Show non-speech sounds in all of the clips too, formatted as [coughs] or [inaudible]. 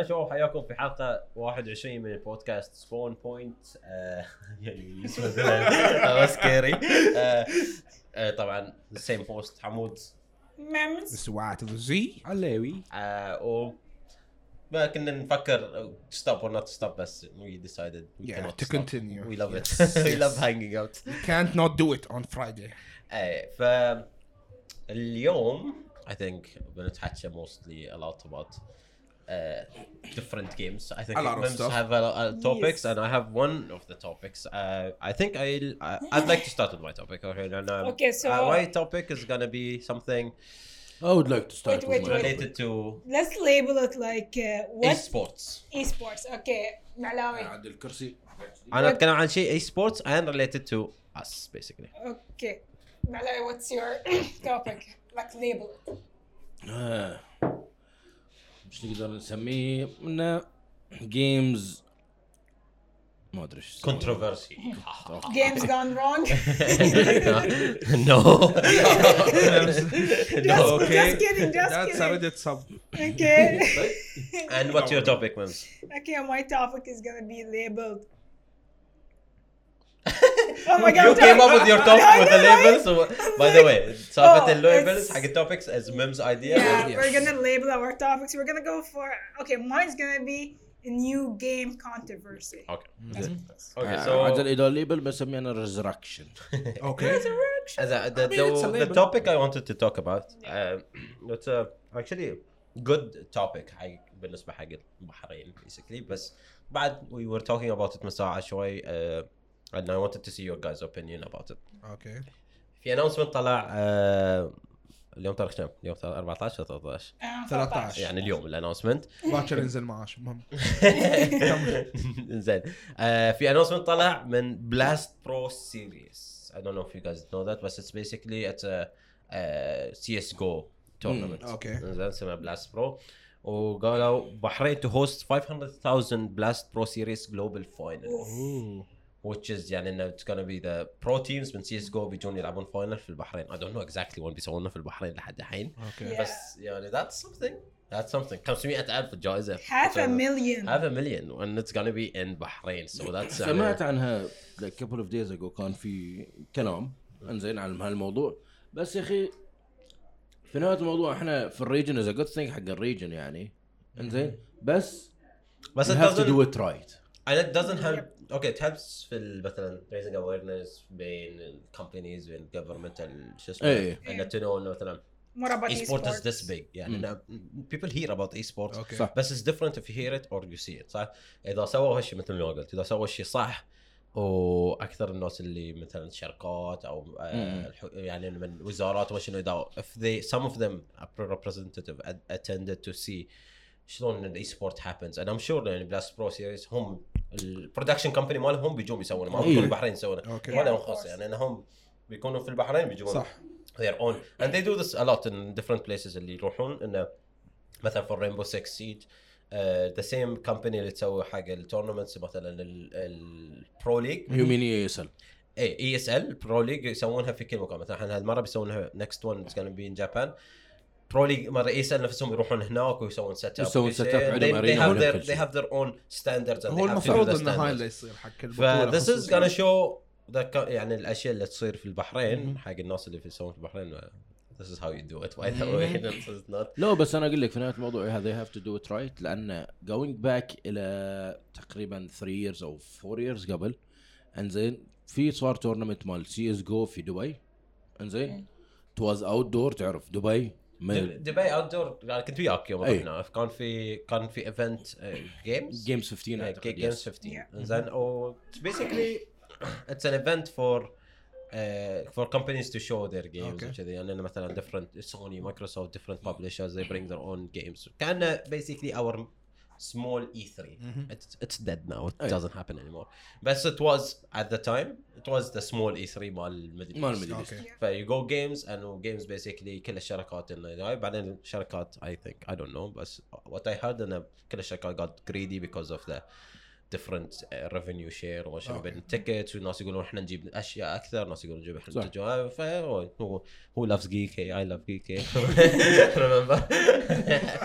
هلا شباب حياكم في حلقة 21 من البودكاست سبون بوينت آه، [laughs] يعني اسمه سكيري طبعا سيم هوست حمود. مامز سوات زي علوي آه، و ما كنا نفكر ستوب اور نوت ستوب بس we decided we Yeah, cannot to stop. continue. we love it. Yes, [laughs] we yes. love hanging out. You can't not do it on Friday. إيه ف اليوم I think بنتحكى mostly a lot about uh, different games. I think A lot of Mims stuff. have a, a topics, Yes. and I have one of the topics. Uh, I think I'll I- I'd like to start with my topic. Okay, and um, Okay, so- uh, my topic is gonna be something I would like to start Wait, with wait, my wait. related to let's label it like uh, what esports. esports okay معلاوي عاد الكرسي أنا أتكلم عن شيء esports and related to us basically. okay معلاوي what's your [coughs] topic like label it آه. مش نقدر نسميه انه جيمز ما ادري إيش يسمونه. Controversy. games gone wrong no. just, no. just kidding just that's a kidding Reddit sub okay And what's your topic, Mims? okay my topic is gonna be labeled oh my god you I'm came sorry. up with your topic I [laughs] with the know, right? labels. So, by the way, سالفة Oh, الليبلز it's- حق التوبكس as Mim's idea. yeah Yes. we're gonna label our topics we're gonna go for okay mine's gonna be a new game controversy Okay. زين. Okay. آه، So عاد اذا ليبل بسميه انا ريزركشن [laughs] okay as a, the, I mean, it's a the, the label. topic I wanted to talk about, um, [clears throat] it's a actually good topic حق بالنسبة حق البحرين basically بس بعد we were talking about it من ساعة شوي uh, and I wanted to see your guys' opinion about it. okay. في announcement طلع uh, اليوم تاريخ كم؟ اليوم 14 ولا 13 آه، 13. يعني اليوم ال announcement باكر ينزل معاش. المهم [laughs] زين. آه في announcement طلع من Blast Pro Series I don't know if you guys know that but it's basically it's a uh, CSGO tournament. okay. زين اسمها Blast Pro وقالوا بحرين to host 500,000 Blast Pro Series Global Final which is يعني انه it's gonna be the pro teams من CSGO بيجون يلعبون final في البحرين I don't know exactly وين بيسوونه في البحرين لحد الحين okay Yeah. بس يعني that's something that's something 500,000 الجائزة half a million half a million and it's gonna be in Bahrain so that's سمعت عنها like couple of days ago كان في كلام انزين عن هالموضوع بس يا أخي في نهايه الموضوع إحنا في ال region is good thing حق الريجن يعني انزين بس بس you it have to do it right and it doesn't help okay it helps في مثلا raising awareness بين ال companies بين ال government شو اسمه؟ إيه. إنه to know مثلا esport is this big يعني people hear about esport بس is different if hear it or you see it صح؟ إذا سووا هالشيء مثل ما قلت إذا سووا شيء صح وأكثر الناس اللي مثلا شركات أو آه، يعني من وزارات وشنو إذا if they some of them representative attended to see شلون ال esport happens أنا I'm sure يعني Blast Pro Series هم ال production company مالهم بيجون يسوونه ما إيه. بيكون البحرين يسوونه. of خاص. يعني انهم بيكونوا في البحرين بيجون صح. their own. And they do this a lot in different places اللي يروحون انه مثلا في Rainbow 6 Siege the same company اللي تسوي حق ال tournaments مثلا ال Pro League يومين يسال ESL Pro League يسوونها في كل مكان. مثلا إحنا هالمرة بيسوونها next one it's be in Japan Pro League مرة ESL نفسهم يروحون هناك ويسوون set up يسوون setup، عندهم they, they have their كل they شيء. have their own standards and هو المفروض إنه هاي. اللي يصير حق ف البطولة this is خصوصاً. gonna show يعني الأشياء اللي تصير في البحرين حق الناس اللي في يسوون في البحرين this is how you do it by the way [laughs] this is not لا بس أنا أقول لك في نهاية الموضوع هذا they have to do it right لأن going back إلى تقريبا 3 years أو 4 years قبل إنزين في صار tournament مال CSGO في دبي إنزين it was outdoor تعرف دبي دب- دبي outdoor يعني كنت وياك يوم. رحنا كان في كان في event Games Games 15 اعتقد Games yes. 15 Yeah. زين و basically it's an event for uh, for companies to show their games Okay. وكذي يعني مثلا different Sony Microsoft different publishers they bring their own games كان basically our small E3 it's, it's dead now. It أي. doesn't happen anymore. بس it was at the time it was the small E3 مال الميدل مال إيست. أوكي فيو جو جيمز انه جيمز بيسكلي كل الشركات جاي بعدين الشركات اي ثينك اي دونت نو بس وات اي هيرد انه كل الشركات got greedy because of the different ريفينيو شير وما شنو أوكي. بين التيكتس والناس يقولون إحنا نجيب أشياء أكثر ناس يقولون نجيب إحنا. نجيب فهو هو هو لافز جيكي اي لاف جيكي remember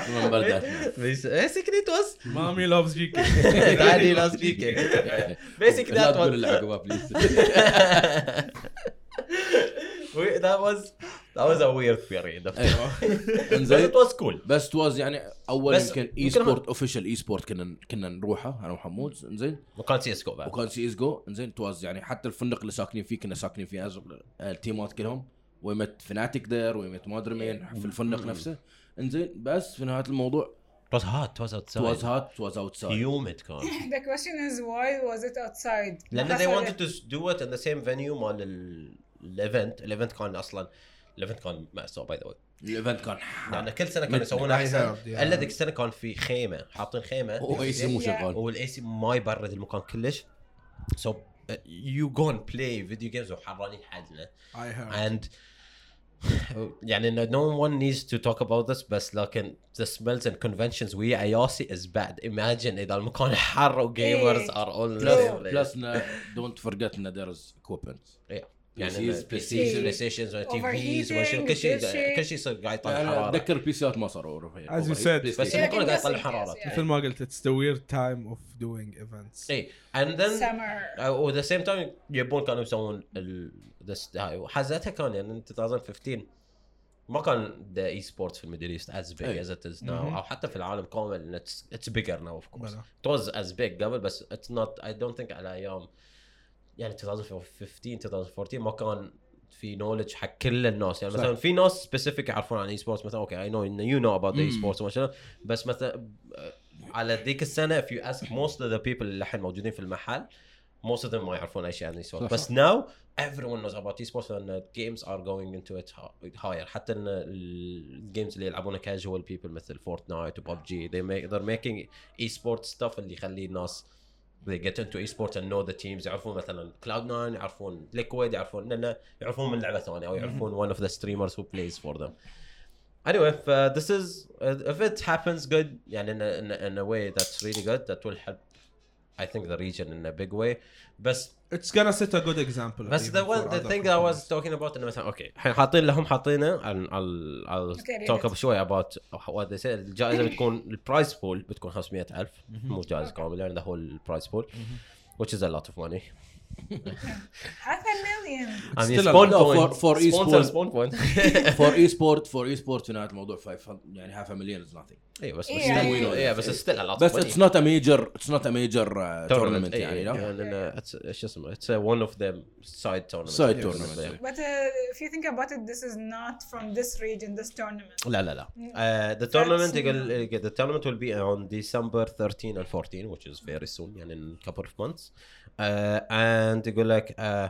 Remember that. [laughs] basically it was Mommy loves GK. [laughs] Daddy loves GK [laughs] basically لا that تقول was اللي عقبها بليز that was that was a weird period of time [laughs] but انزين it was cool. بس تواز يعني أول يمكن اي سبورت اوفيشال اي سبورت كنا كنا نروحه أنا وحمود إنزين. وكان سي اس جو بعد وكان سي اس جو إنزين. تواز يعني حتى الفندق اللي ساكنين فيه كنا ساكنين فيه ال teamات كلهم. We met Fnatic there we met ما ادري مين في الفندق نفسه. إنزين بس في نهاية الموضوع it was hot it was outside. it was hot it was outside humid كان [laughs] The question is why was it outside? لأن ما they wanted to do it in the same venue مال ال- ال event ال event كان أصلا ال event كان مأساة by the way ال event كان لأن كل سنة كانوا I أحسن. ألا ذيك السنة كان في خيمة حاطين خيمة. و AC مو. شغال. وال AC ما يبرد المكان كلش. So uh, you go and play video games وحرانين حدنا I heard. and [laughs] يعني no one needs to talk about this بس لكن the smells and conventions ويا اياسي is bad. Imagine إذا المكان حر وجيمرز إيه. are all بلس بلس دونت فورجيت ان ذير از اكويبمنت يعني PCs. سيز بلاي ستيشنز تي فيز كل شيء كل شيء. يصير قاعد يطلع حرارة اتذكر البيسيات ما صاروا As you said. بس المكان قاعد يطلع حرارة. مثل ما قلت it's the weird time of doing events. اي and then Summer. و the same time يبون كانوا يسوون هاي وحزتها كان يعني 2015 ما كان the esports في الميدل إيست as big. as it is now أو حتى في العالم كامل it's bigger now of course it was as big قبل بس it's not I don't think على أيام يعني 2015 2014 ما كان في knowledge حق كل الناس يعني صح. مثلا في ناس specific يعرفون عن esports مثلا okay I know you know about e. sports بس مثلا آه، على ذيك السنة if you ask most of the people اللي الحين موجودين في المحل most of them ما يعرفون أي شيء عن esport صح. بس now everyone knows about esports لأن games are going into it hi- higher حتى إن ال games اللي يلعبونها casual people مثل فورتنايت وببجي they make they're making esports stuff اللي يخلي الناس they get into esports and know the teams يعرفون مثلا Cloud 9 يعرفون Liquid يعرفون لأن يعرفون من لعبه ثانية أو يعرفون one of the streamers who plays for them anyway ف this is if it happens good يعني in a, in a, in a way that's really good that will help I think the region in a big way بس It's gonna set a good example. بس the one the thing that I was talking about انه مثلا أوكي الحين حاطين لهم حاطينه I'll I'll, I'll Okay, talk up شوي about what they said الجائزه بتكون البرايز بول بتكون 500000 مو جائزه كامله يعني the whole prize pool which is a lot of money Half a million. I mean still a spawn point for- for sponsor e-sport. spawn point اي سبورت فور اي سبورت في الموضوع 500 يعني هاف مليون از nothing أيوه بس إيه، بس يعني- بس a lot بس. اتس نوت ا ميجر اتس نوت ا ميجر tournament تورنمنت إيه، يعني إيه، يعني شو اسمه it's uh, one of them side tournaments Side Yeah, tournaments, yeah. But uh, if you think about it, this is not from this region, this tournament. لا لا لا Mm. uh, the tournament the tournament will be on December 13 and 14 which is very soon يعني in a couple of months uh, and يقول لك uh,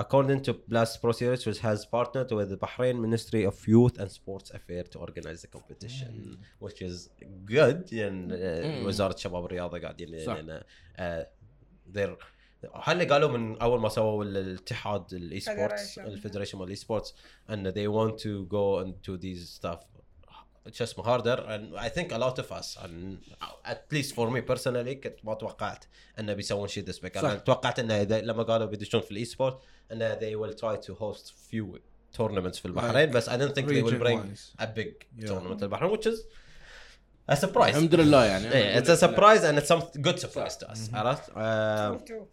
according to Blast Pro Series which has partnered with the Bahrain Ministry of Youth and Sports Affairs to organize the competition which is good يعني uh, Mm. وزارة الشباب والرياضة قاعدين. يعني uh, they're هل قالوا من اول ما سووا الاتحاد الاي سبورتس. الفيدريشن مال الاي سبورتس ان they want to go into these stuff شو اسمه harder and I think a lot of us and at least for me personally كنت ما توقعت انه بيسوون شيء this big صح. أنا توقعت انه اذا لما قالوا بيدشون في الاي سبورت انه they will try to host few tournaments في البحرين بس I don't think they will bring a big Yeah. tournament البحرين which is a surprise الحمد لله يعني yeah, it's a surprise and it's some good surprise to us عرفت uh, True.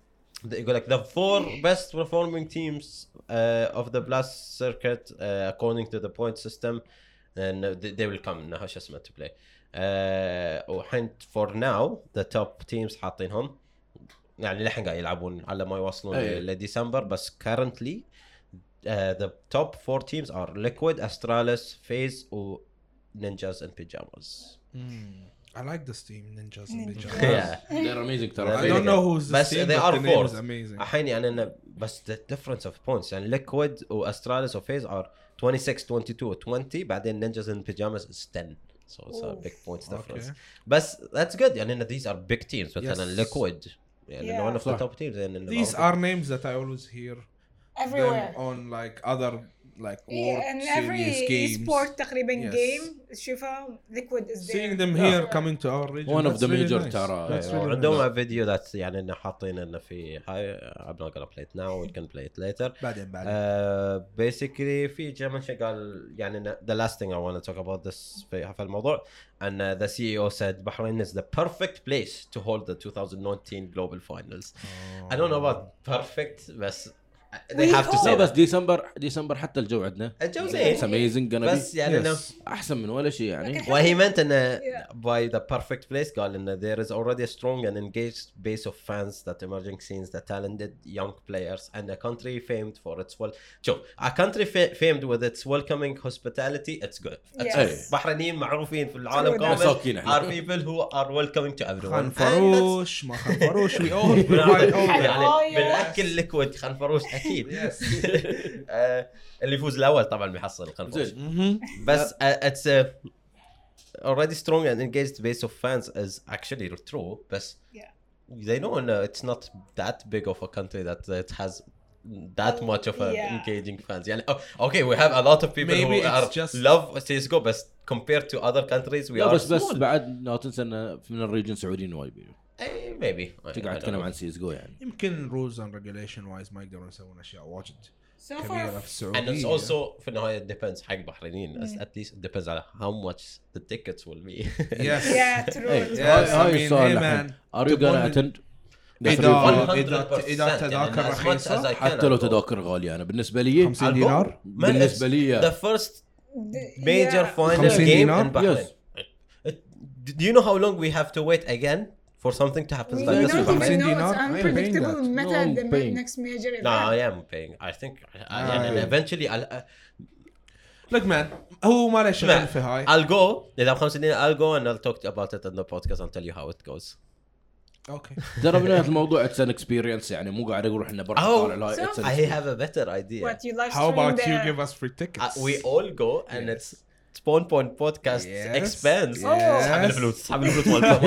يقول لك the four best performing teams uh, of the blast circuit uh, according to the point system they, they will come انها شو اسمه to play uh, وحين for now the top teams حاطينهم يعني للحين قاعد يلعبون على ما يوصلون أي. لديسمبر بس currently uh, the top four teams are Liquid, Astralis, FaZe و Ninjas and Pyjamas. I like this team, Ninjas and Ninjas. Yeah. they're amazing I ترى Really don't know who's بس this team, they but are the name fourth. is amazing. الحين يعني انه بس the difference of points يعني liquid واستراليس وفيز are 26 22 20 بعدين نينجاز and pajamas is 10 so it's a Oof. big points difference Okay. بس that's good يعني انه these are big teams مثلا Yes. liquid يعني Yeah. one of the صح. top teams يعني إنه These معروف. are names that I always hear Everywhere. them on like other like Yeah, world and series every games. sport تقريبا Yes. game تشوفها liquid is there Seeing them Yeah. here coming to our region. One of that's the really major nice. ترى. That's really عندهم nice. فيديو ذات يعني انه حاطين انه في هاي I'm not gonna play it now we can play it later بعدين بعدين. uh, basically في كم شيء قال يعني إنه the last thing I want to talk about this في, في الموضوع and uh, the CEO said Bahrain is the perfect place to hold the 2019 global finals I don't know about perfect بس they have to say بس ديسمبر ديسمبر حتى الجو عندنا الجو It's زين amazing gonna بس يعني. احسن من ولا شيء يعني. وهي meant انه by the perfect place قال انه there is already a strong and engaged base of fans that emerging scenes the talented young players and a country famed for its well شوف a country fa- famed with its welcoming hospitality it's good it's Yes. good. بحرينيين معروفين في العالم. كامل are people who are welcoming to everyone خان And that's- فروش ما خان فروش we all يعني Oh. بناكل ليكويد خنفروش أكيد آه، اللي يفوز الأول طبعا بيحصل زين بس uh, it's a already strong and engaged base of fans is actually true بس Yeah. they know no, it's not that big of a country that it has that much of a yeah. engaging fans يعني oh, okay we have a lot of people Maybe who are just- love CSGO بس compared to other countries we لا are بس بس small. بعد لا تنسى انه من الريجن سعوديين وايد اي ميبي تقعد تتكلم عن سي اس جو يعني. يمكن رولز اند ريجوليشن وايز ما يقدرون يسوون أشياء واجد سفر اند اتس في النهاية ديبندز حق البحرينيين ات ليست ديبندز على هاو ماتش ذا تيكتس ويل بي يس يا ترو هاي السؤال ار يو جونا اتند اذا تذاكر رخيصه حتى لو تذاكر غاليه أنا يعني. بالنسبة لي 50 دينار؟ بالنسبة لي ذا فيرست ميجر فاينل جيم ان بحرين Do you know how long we have to wait again? for something to happen We like this? don't in even Bahrain? even know dinar? it's I am paying unpredictable that. متى No, I'm the paying. next major event No, I am paying. I think. I, and, and Ah. eventually, I'll uh, look man هو ما له شغل في هاي I'll go. إذا بخمس سنين I'll go and I'll talk about it on the podcast and tell you how it goes. اوكي ترى بنهايه الموضوع اتس ان اكسبيرينس يعني مو قاعد اقول احنا بروح Oh, طالع لا so it's an I experience. have a better idea. what you live how about stream you the- give us free tickets Uh, we all go and Yes. it's Spawn Point Podcast Yes. expense. Oh. اسحب الفلوس اسحب الفلوس مالكم.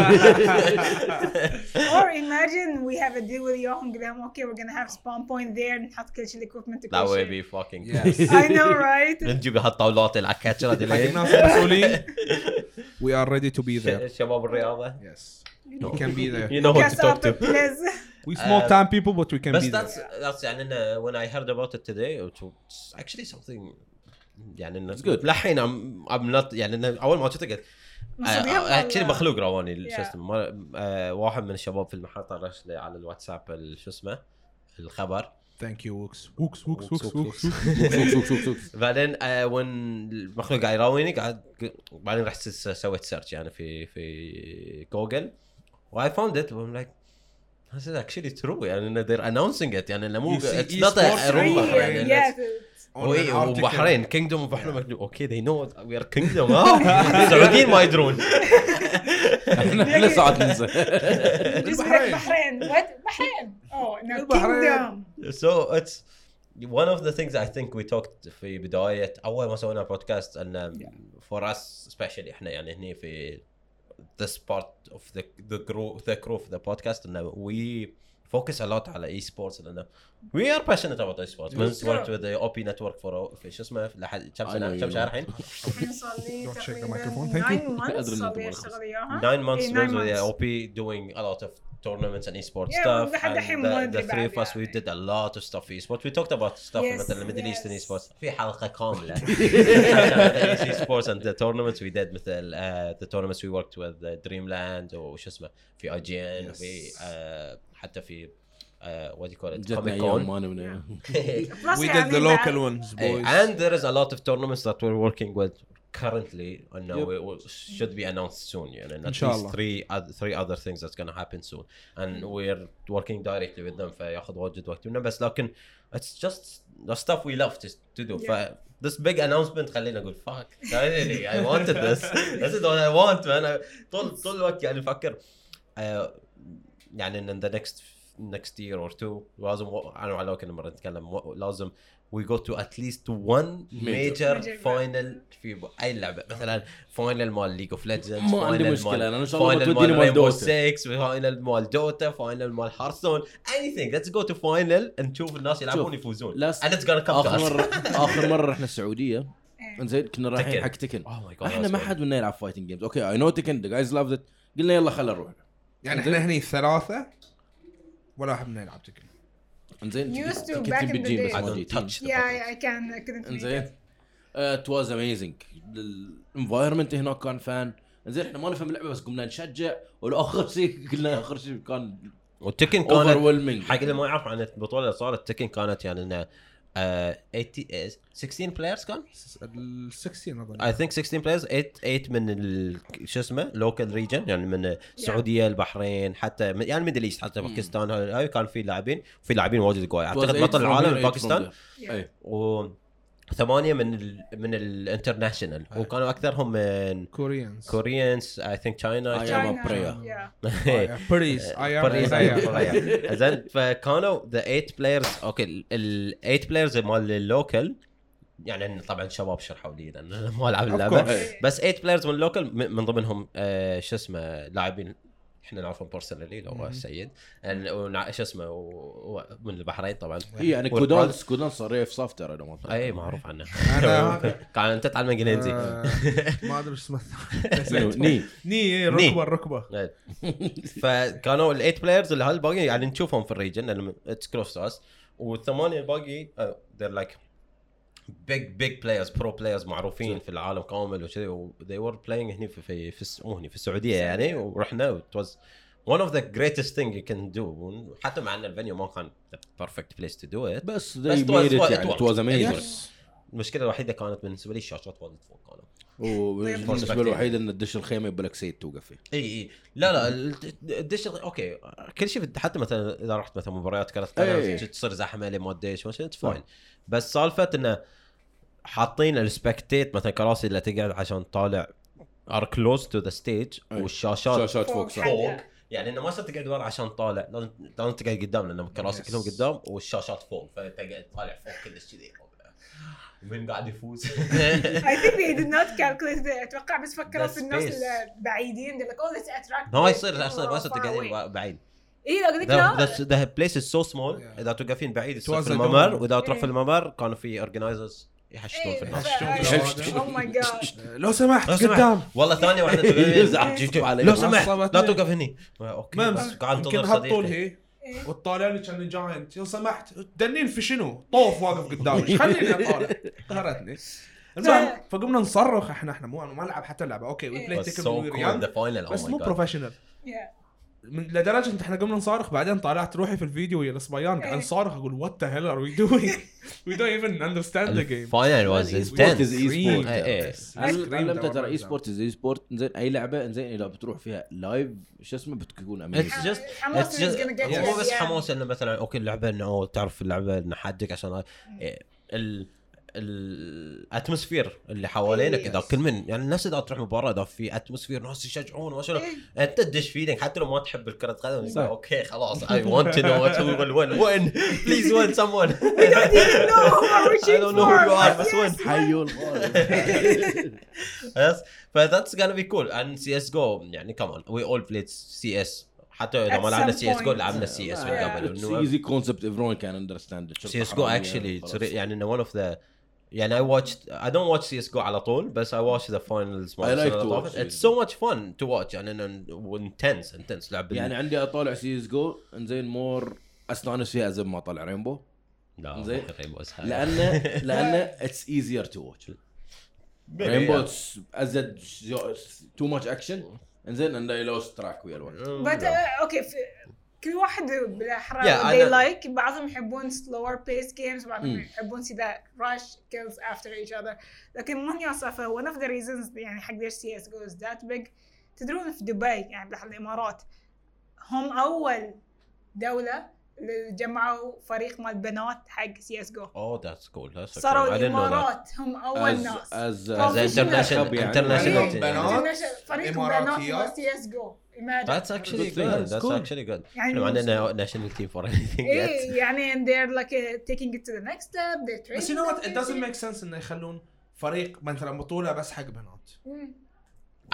[laughs] [laughs] or imagine we have a deal with Johan قول لهم okay we're gonna have spawn point there نحط كل شيء equipment That would شيء. be fucking Yes. I know right نجيب هالطاولات العكاتشة حق هذه الناس المسؤولين we are ready to be there شباب الرياضة. yes we can be there You know who to Cast talk up to. a [laughs] please. we small Uh, time people but we can بس be that's there that's يعني إنه when I heard about it today it was actually something يعني انه It's good. للحين I'm not يعني إنه أول ما شفته قلت اكشلي ولا- مخلوق رواني شو. اسمه آه، واحد من الشباب في المحل طرش لي على الواتساب ال- شو اسمه الخبر. Thank you ووكس ووكس ووكس ووكس، ووكس ووكس. ووكس بعدين آه وين المخلوق قاعد يراويني قاعد بعدين رحت سويت سيرش يعني في في جوجل واي فاوند ات I'm like this is actually true يعني إنه they're announcing it يعني إنه مو it's not a rumor يعني. وبحرين كينجدوم وبحرين أوكي ذي نو وي ار كينجدوم السعوديين ما يدرون. إحنا صعد ننزل البحرين بحرين. البحرين سو اتس one اوف ذا things اي ثينك وي توكت في بداية أول ما سوينا بودكاست أن فور اس especially إحنا يعني هني في ذس بارت اوف ذا كرو ذا the crew of أن وي focus a على اي سبورتس لأن وي ار باشنت اباوت اي سبورتس بس وركت وذ أو نتورك فور شو اسمه؟ لحد كم سنه كم شهر الحين؟ صار لي 9 مانس صار لي اشتغل وياها 9 مانس وذ أو بي اوف tournaments and esports Yeah, stuff and the, the three of us we يعني. did a lot of stuff esports we talked about stuff Yes, مثلا Middle yes. Eastern esports في حلقة كاملة esports and the tournaments we did مثل uh, the tournaments we worked with uh, Dreamland وش اسمه في IGN Yes. في uh, حتى في uh, what do you call it Comic Con we يعني did the local ones boys and there is a lot of tournaments that we're working with currently and now Yep. we, we should be announced soon يعني and at Inshallah. least three other, three other things that's gonna happen soon and we're working directly with them فياخذ واجد وقت منا بس لكن it's just the stuff we love to, to do Yeah. ف this big announcement خلينا نقول fuck finally I wanted this [laughs] [laughs] this is what I want man طول طول الوقت يعني افكر uh, يعني in the next next year or two لازم انا وعلاء كنا مره نتكلم و- لازم we go to at least one major. Major. final في أي لعبة. مثلا final مال League of Legends ما عندي مشكلة، أنا إن شاء الله بتوديني مال Dota. 6 final مال Dota final مال Hearthstone anything. Let's go to final نشوف الناس يلعبون يفوزون. last- and it's gonna come to آخر مره [laughs] آخر مرة رحنا السعودية. إيه. إنزين كنا رايحين. حق Tekken oh my god إحنا ما حد منا يلعب fighting games okay I know Tekken the guys love that قلنا يلا خلينا نروح. يعني إحنا هني ثلاثة ولا واحد منا يلعب Tekken انزين Used to back in the day. بس I don't touch the Yeah, buttons. I, can I couldn't انزين it. It was amazing ال environment هناك كان fun انزين إحنا ما نفهم اللعبة بس قمنا نشجع والآخر شيء قلنا آخر شيء كان و ال Tekken كانت حق اللي ما يعرف عن البطولة اللي صارت Tekken كانت يعني إنه آه 80 آه، 16 players كان؟ ال 16 أظن. I think 16 players 8 8 من ال- شو اسمه local region يعني من السعودية البحرين حتى من- يعني Middle East حتى باكستان هاي هاي كان في لاعبين في لاعبين واجد قوي. أعتقد بطل العالم باكستان اي وثمانيه من ال من ال international وكانوا أكثرهم من Koreans Koreans I think I China players. [laughs] Yeah. بريز اي ام فريز زين فكانوا ذا 8 بلايرز أوكي ال 8 بلايرز مال اللوكل يعني طبعا شباب شرحوا لي لأن ما ألعب اللعبة. بس 8 بلايرز من اللوكل من ضمنهم آه، شو اسمه لاعبين. إحنا نعرفهم بيرسونالي اللي هو السيد شو اسمه من البحرين طبعا. هي يعني والبراز- كودانس كودانس صار في ترى. إي معروف عنه. [laughs] كان انت تتعلم إنجليزي. آه، ما أدري إيش اسمه؟ [laughs] ني. ني. ركبة الركبه. فكانوا ال eight players اللي هالباقي يعني نشوفهم في ال region it's close us والثمانية الباقي they're like big big players pro players معروفين في العالم كامل وكذي و they were playing هني في في, في مو هني في السعودية يعني ورحنا it was one of the greatest thing you can do. حتى مع إن ال venue ما كان the perfect place to do it. بس they made it يعني it was amazing. Yes. المشكلة الوحيدة كانت بالنسبة لي الشاشات وايد فوق كانوا والنسبة الوحيده إن تدش الخيمة لك سيد توقف فيه. إي إي. لا لا الد- الدش okay. كل شيء حتى مثلا إذا رحت مثلا مباريات كرة. قدم تصير زحمة لما ادش مثلا it's fine بس سالفة إنه حاطين ال spectate مثلا كراسي اللي تقعد عشان طالع are close to the stage. والشاشات شاشات فوق فوق. فوق يعني إنه ما يصير تقعد ورا عشان طالع لازم لازم تقعد قدام لأن الكراسي Yes. كلهم قدام والشاشات فوق فانت قاعد طالع فوق كلش كذي ومين قاعد يفوز I think they [laughs] did not calculate it. أتوقع بس فكروا The في الناس. البعيدين they're like oh let's attract ما يصير أصلا ما يصير away. بعيد اي لو قلت ذا لا ذا بليس از سو سمول. إذا توقفين بعيد يصير was في الممر. وإذا تروح في إيه. الممر كانوا في اورجنايزرز يحشتون في الناس أو ماي جاد لو سمحت. قدام. والله ثانية واحدة يزعج تقولين يشوف عليك. لو سمحت. لا توقف هني. أوكي ممس بس قاعد يمكن انتظر هالطول صديقي هي. وتطالعني كان جاينت. لو سمحت. تدنين في شنو؟ طوف واقف قدامي. إيش خليني اطالع [laughs] قهرتني [laughs] المهم فقمنا نصرخ. إحنا إحنا مو ما نلعب حتى اللعبة. okay we play final بس مو professional Yeah. من لدرجة إن إحنا قمنا نصارخ بعدين طالعت روحي في الفيديو ويا الصبيان قاعد نصارخ أقول what the hell are we doing we don't even understand the game ال final was esport is intense esport. علمت ترى e sport is a sport زين أي لعبة؟ زين إذا بتروح فيها live شو اسمه؟ بتكون amazing is just- gonna get مو بس. حماس إنه مثلا okay اللعبة إنه تعرف اللعبة إنه حدك عشان هاي- إيه، ال ال atmosphere اللي حوالينك إذا كل من يعني الناس إذا تروح مباراة إذا في atmosphere ناس يشجعون ما إيه. أنت تدش feeling حتى لو ما تحب الكرة قدم. okay خلاص I want to no win. Win please win someone. [laughs] No, we're [laughs] I don't know who you are بس win. حيو الغالب بس ف that's gonna be cool. And CS جو يعني كمان we all played CS حتى إذا ما لعبنا سي اس جو. لعبنا سي اس من. قبل concept. Everyone can understand it. CS:GO actually يعني إنه one of the يعني I watched I don't watch CSGO على طول بس I watch the finals I like to watch It's it. so much fun to watch يعني intense intense لعب يعني عندي أطالع CS: GO إنزين more أستانس فيها زي ما اطالع Rainbow لا زين. Rainbow لأن لأن it's easier to watch Rainbow is too much action إنزين and I lost track ويا الوقت في- كل واحد بالأحرى Yeah, they like بعضهم يحبون slower paced games بعضهم Mm. يحبون see that rush kills after each other لكن ماني اصفه one of the reasons يعني حق ليش سي اس جو is that big تدرون في دبي يعني بالأحرى الإمارات هم أول دولة اللي جمعوا فريق مال بنات حق سي اس جو. أوه that's cool صاروا الإمارات هم أول ناس. as as international. International فريق بنات سي اس جو. That's actually Good good. That's cool. actually good. يعني إحنا عندنا national team for anything yet. إيه يعني and they're like uh, taking it to the next step. They're بس training you know what? It doesn't make sense إنه يخلون فريق مثلا بطولة بس حق بنات.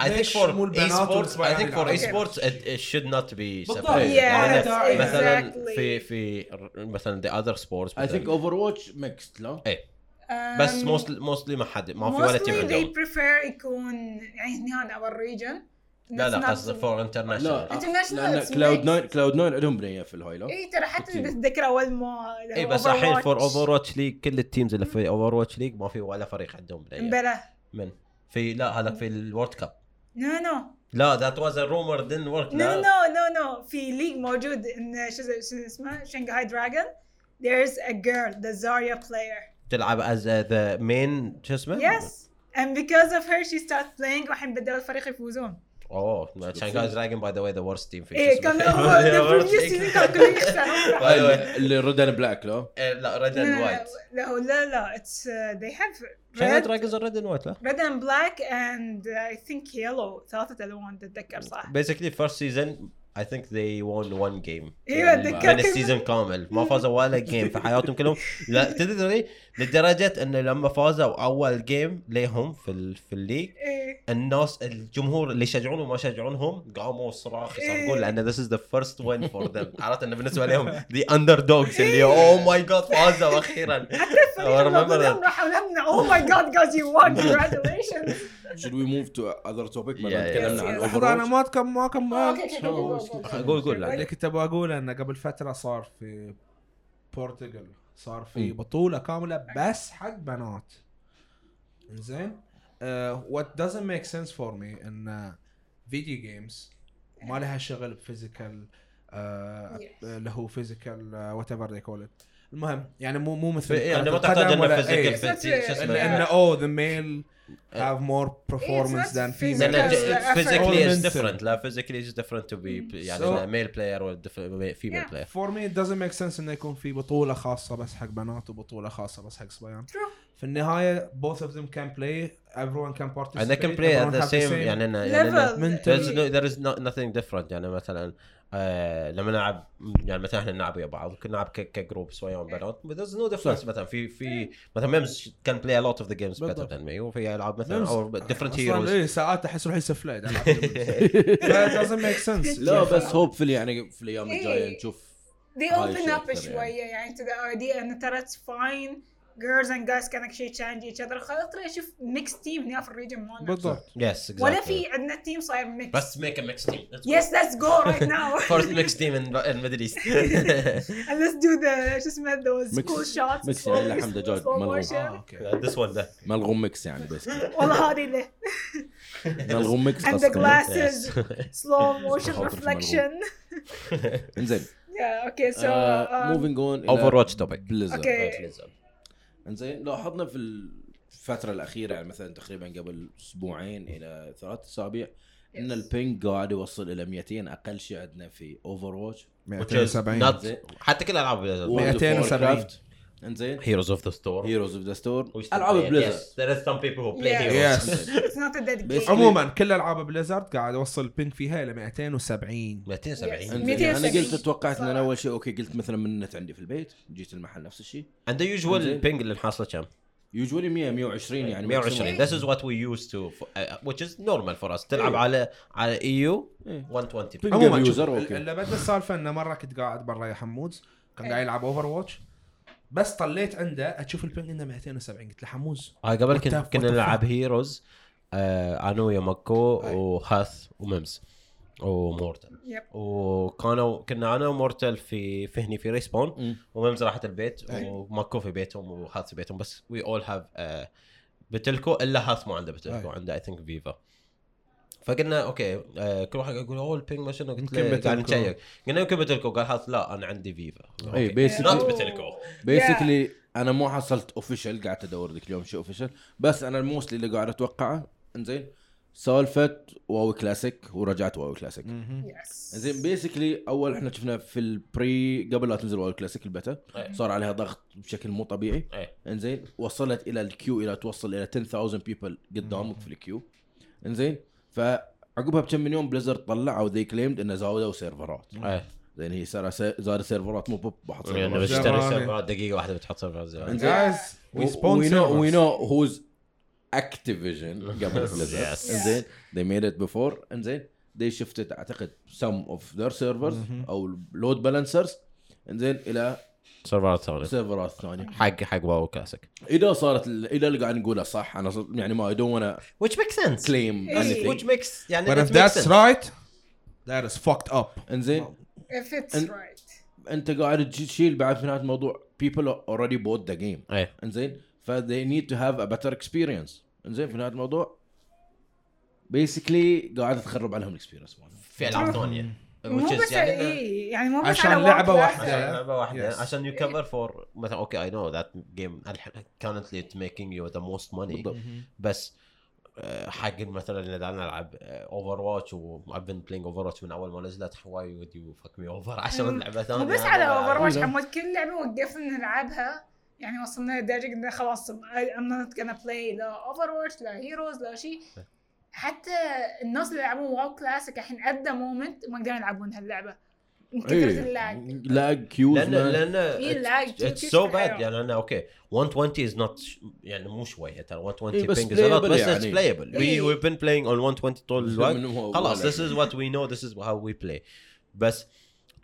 I think for esports, I think for esports it, it should not be. Yes, يعني exactly. مثلا في في مثلا the other sports I think مثلاً- Overwatch mixed لا إيه. بس Um, mostly mostly ما حد ما في ولا team mostly they عندهم. prefer يكون يعني هنا our region. لا لا قصدي for international. لا International لأن it's Cloud mixed. 9 Cloud 9 عندهم بنيه في الهاي لا؟ إي ترى حتى. تتذكر اول ما اي بس الحين for Over watch League كل ال teams اللي في Overwatch League ما في ولا فريق عندهم player امبلا من؟ في لا هذا في ال World Cup no no لا that was a rumor didn't work no no no no في League موجود ان شو اسمه Shanghai Dragon there's a girl the Zarya player. تلعب as the main شو اسمه؟ yes. And because of her she started playing. وحين بدأوا الفريق يفوزون. oh شانغهاي Dragon by the way the worst team في إيه؟ كان هو كلهم يخسرون By the way. اللي red and black لا إيه، لا red and لا white لا لا لا it's they have شانغهاي red Dragons red and white لا red and black and uh, I think yellow. ثلاثة ألوان تتذكر صح basically first season I think they won one game. أيوه من اتذكر ال season كامل ما فازوا ولا game في حياتهم كلهم لا تدري لدرجة انه لما فازوا أول game ليهم في ال- في ال league إيه. الناس الجمهور اللي يشجعون وما يشجعونهم قاموا صراخ يصرخون لأن this is the first win for them. [laughs] عرفت انه بالنسبة لهم the underdogs اللي oh my God فازوا أخيرا. [laughs] راحوا لنا oh my god guys you won [laughs] congratulations. Should we move to other topic ما تكلمنا عن. اوفر أنا ما كم ما كم go. قول قول اللي كنت أبغى أقوله إنه قبل فترة صار في بورتغال صار في. بطولة كاملة بس حق بنات زين what doesn't make sense for me إن video games ما لها شغل ب physical Yes. اللي هو physical whatever they call المهم يعني مو مو مثل يعني كرة ما تحتاج إنه physical إيه. في شو اسمه لأن oh the male more It's performance than female physically is effort. different لا physically is different to be يعني So- male player or female Yeah. player for me doesn't make sense انه يكون في بطوله خاصه بس حق بنات وبطوله خاصه بس حق صبيان True. في النهايه both of them can play everyone can participate and they can play at the have same يعني إنه- يعني level no there is no, nothing different يعني مثلا آه لما نلعب يعني مثلا إحنا نلعب ويا بعض كنا نلعب ك group سواء بنات but there's no difference مثلا. في في مثلا ميمز can play a lot of the games better بالضبط. than me. وفي ألعاب مثلا different أصلاً heroes. إيه ساعات أحس روحي سفليت [laughs] it doesn't make sense. لا بس hopefully يعني في الأيام الجاية إيه. نشوف they open up أكثر شوية يعني. to the idea انه ترى it's fine. Girls and guys can actually change each other خلاص ترى أشوف mixed team هنا في الريجن مالنا بالضبط yes exactly ولا في عندنا تيم صاير mixed بس make a mixed team let's go. yes let's go right now first mixed team in, in Middle East and let's do the شو اسمه those Mix- cool shots mix يعني اللي حمد جاد slow ملغوم. motion. آه أوكي this one ده ملغوم ميكس يعني بس والله هذه له ملغوم ميكس and the قصدي. glasses slow motion حاضر في reflection انزين yeah okay so آه، um, moving on Overwatch topic. Blizzard Okay. إنزين لاحظنا في الفترة الأخيرة يعني مثلا تقريبا قبل أسبوعين إلى ثلاث أسابيع إن ال ping قاعد يوصل إلى 200 أقل شيء عندنا في Overwatch which is 270 not حتى كل ألعاب 270. انزين Heroes of the Storm Heroes of the Storm ألعاب. Blizzard Yes, there is some people who play Yeah. Heroes. Yes. it's not a dead Basically- game عموما كل ألعاب Blizzard قاعد أوصل ال ping فيها إلى 270 270 Yes. انزين 270 أنا قلت توقعت إن أنا. أول شيء okay قلت مثلا من النت عندي في البيت جيت المحل نفس الشيء and the usual إنزين. ping اللي نحصله كم؟ usually 100 120 يعني 120 maximum. this is what we used to uh, which is normal for us تلعب إيه. على على يو إيه. 120 Ping عموما. اللي بدا السالفة إنه مرة كنت قاعد برا يا حمود كان إيه. قاعد يلعب Overwatch بس طليت عنده أشوف ال ping انه 270 قلت له حموز آه قبل What كنا نلعب؟ Heroes آه أنا ويا ماكو أي. وهاث وميمز ومورتل Yep. وكانوا كنا أنا ومورتل في فهني في Respawn مم. وميمز راحت البيت. وماكو في بيتهم وهاث في بيتهم بس we all have Batelco إلا هاث ما عنده Batelco أي. عنده I think Viva فقلنا okay آه كل واحد يقول oh ال ping ما شنو؟ قلت له قاعد. نشيك قلنا يمكن Batelco قال هاث لا أنا عندي Viva اي not basically Batelco basically أنا مو حصلت official قعدت أدور ذيك اليوم شيء official بس أنا ال mostly اللي قاعد أتوقعه إنزين سالفه WoW Classic ورجعت WoW Classic. yes زين basically أول إحنا شفنا في ال pre قبل لا تنزل WoW Classic ال beta إيه. صار عليها ضغط بشكل مو طبيعي. إيه. إنزين وصلت إلى ال queue إلى توصل إلى 10000 people قدامك في ال queue إنزين فعقبها بكم من يوم Blizzard طلعوا they claimed إنه زودوا سيرفرات إيه. زين هي صار زاد سيرفرات مو بوب بحط سيرفرات بشتري. سيرفرات دقيقة واحدة بتحط سيرفرات زيادة. guys we we no we know who's Activision قبل Blizzard Yes. انزين they made it before. انزين they shifted أعتقد some of their servers أو load balancers انزين إلى سيرفرات ثانية. سيرفرات ثانية. حق حق WoW Classic إذا صارت ال- إذا اللي قاعد نقوله صح أنا ص- يعني ما I don't wanna which makes sense. claim anything. which makes يعني But if that's sense. right, that is fucked up. إنزين؟ If it's And- right. أنت قاعد تشيل بعد في نهاية الموضوع people already bought the game. إيه. إنزين؟ ف they need to have a better experience. إنزين في نهاية الموضوع basically قاعد تخرب عليهم ال experience في العاب ثانية مو بس يعني اي يعني مو بس عشان واحدة. Classic. عشان لعبة واحدة Yes. عشان you cover for مثلا okay I know that game currently it's making you the most money بالضبط بس آه، حق مثلا اللي قاعد نلعب Overwatch I've been playing Overwatch من أول ما نزلت why would you fuck me over عشان. لعبة ثانية مو بس على. Overwatch إيه. حمود كل لعبة وقفنا نلعبها يعني وصلنا لدرجة انه خلاص I'm not gonna play لا Overwatch لا Heroes لا شيء حتى الناس اللي يلعبون WoW Classic الحين at the moment ما يقدرون يلعبون هاللعبة. من كثره إيه. ال lag. lag queues لأن لأن it's so bad. يعني أنا okay. 120 is not يعني مو شوية ترى. 120 إيه، بس ping is a lot playable بس it's. playable we إيه. we've been playing on 120 طول الوقت. خلاص this is what we know. This is how we play. بس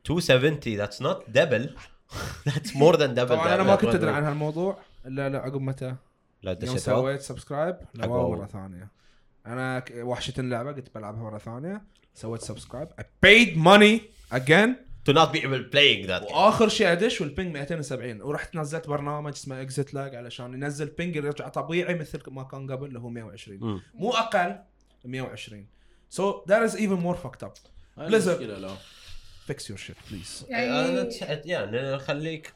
270 that's not double. [laughs] That's more than double طبعا أنا ما كنت أدري عن هالموضوع. الا لا عقب متى؟ لا يوم دشيت سويت subscribe ل WoW. مرة ثانية. أنا وحشه اللعبة قلت بلعبها مرة ثانية. سويت subscribe I paid money again to not be able playing that game. واخر شيء ادش وال ping 270 ورحت نزلت برنامج اسمه ExitLag علشان ينزل ping يرجع طبيعي مثل ما كان قبل اللي هو 120 مم. مو أقل 120 so that is even more fucked up. Blizzard. لا fix your shit please. يعني يعني خليك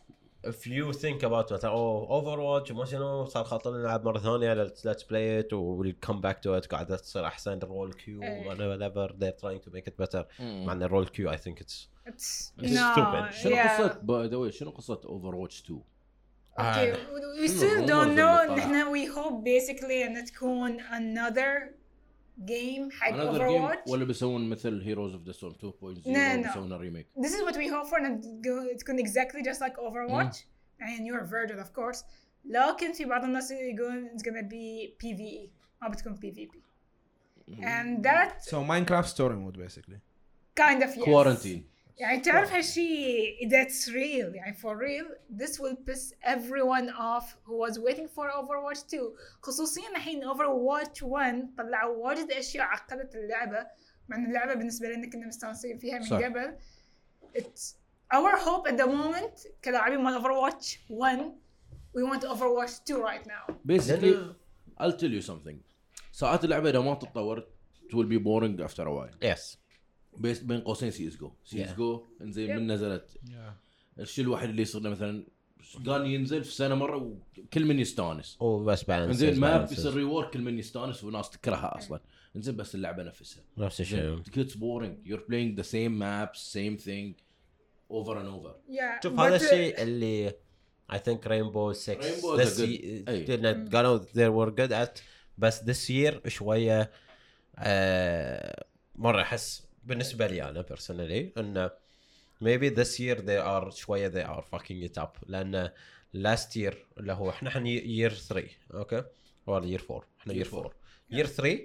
if you think about مثلا اوه Overwatch ما شنو صار خاطر نلعب مرة ثانية let's play it we'll come back to it قاعدة تصير أحسن ال role queue إيه. whatever they're trying to make it better مع إن ال role queue I think it's it's It's no stupid. شنو. قصه باي ذا واي شنو قصة اوفر واتش 2 أوكي آه. we still rumors don't اللي know طلع. نحن we hope basically ان تكون another game حق another Overwatch game ولا بيسوون مثل هيروز اوف ذا ستورم 2.0 No, no. بيسوون ريميك this is what we hope for ان تكون- تكون exactly just like Overwatch يعني newer version of course لكن في بعض الناس يقولون it's gonna be PvE ما بتكون PvP and that so Minecraft story mode basically kind of yes كوارنتين يعني تعرف هالشيء اذا it's real يعني for real this will piss everyone off who was waiting for Overwatch 2 خصوصيا الحين Overwatch 1 طلعوا واجد اشياء عقدت اللعبه مع ان اللعبه بالنسبه لنا كنا مستانسين فيها من صح. قبل it's our hope at the moment كلاعبين مال Overwatch 1 we want Overwatch 2 right now بيسكلي I'll tell you something ساعات اللعبه اذا ما تتطور it will be boring after a while yes بس بين قوسين سي اس جو. سي اس Yeah. جو انزين. من نزلت. الشيء الوحيد اللي يصير له مثلا قال ينزل في سنة مرة وكل من يستانس. وبس balance انزين map يصير rework كل من يستانس وناس تكرهها أصلا. انزين بس اللعبة نفسها. نفس الشيء. It's boring. You're playing the same maps same thing over and over. Yeah. شوف هذا uh, الشيء اللي I think Rainbow Six Rainbow is this a good- ye- أي. didn't- قالوا they were good at. بس this year شوية آه مرة أحس بالنسبة لي أنا personally إنه maybe this year they are شوية they are fucking it up لأن last year اللي هو احنا احنا year 3 اوكي ولا year 4 احنا year 4 year 3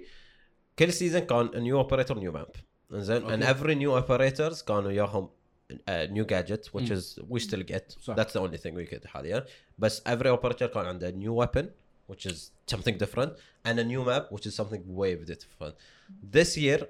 كل سيزون كان new operator new map انزين and Okay. every new operators كانوا ياهم uh, new gadget which Mm. is we still get صح. that's the only thing we get حاليا بس every operator كان عنده new weapon which is something different and a new map which is something way different this year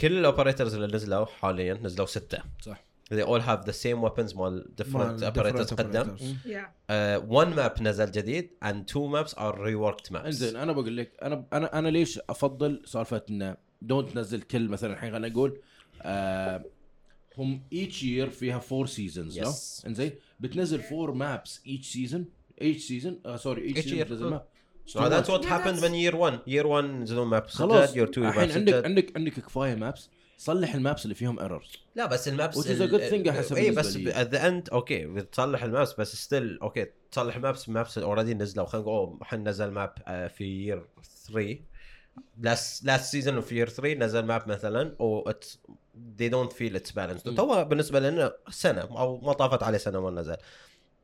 كل الاوبريتورز اللي نزلوا حاليا نزلوا ستة. صح. They all have the same weapons مال different مال operators قدم uh, one map نزل جديد and two maps are reworked maps. انزين أنا بقول لك أنا أنا أنا ليش أفضل سالفة انه دون تنزل كل مثلا الحين خلينا نقول آه هم each year فيها four seasons لا Yes. انزين بتنزل four maps each season each season آه sorry each, Each season year. بتنزل map. So that's what Yeah, happened that's- when year one. Year one نزلوا map خلاص. year two الحين map عندك. عندك عندك كفاية maps صلح ال maps اللي فيهم errors لا بس ال maps Which is a good thing أحسها اي بس at the end okay بتصلح ال maps بس still okay تصلح ال maps maps already نزلوا. خلينا نقول أوه الحين نزل map آه، في year 3 last last season في year 3 نزل map مثلا و it's- they don't feel it's balanced. تو بالنسبة لنا سنة أو ما طافت عليه سنة ما نزل.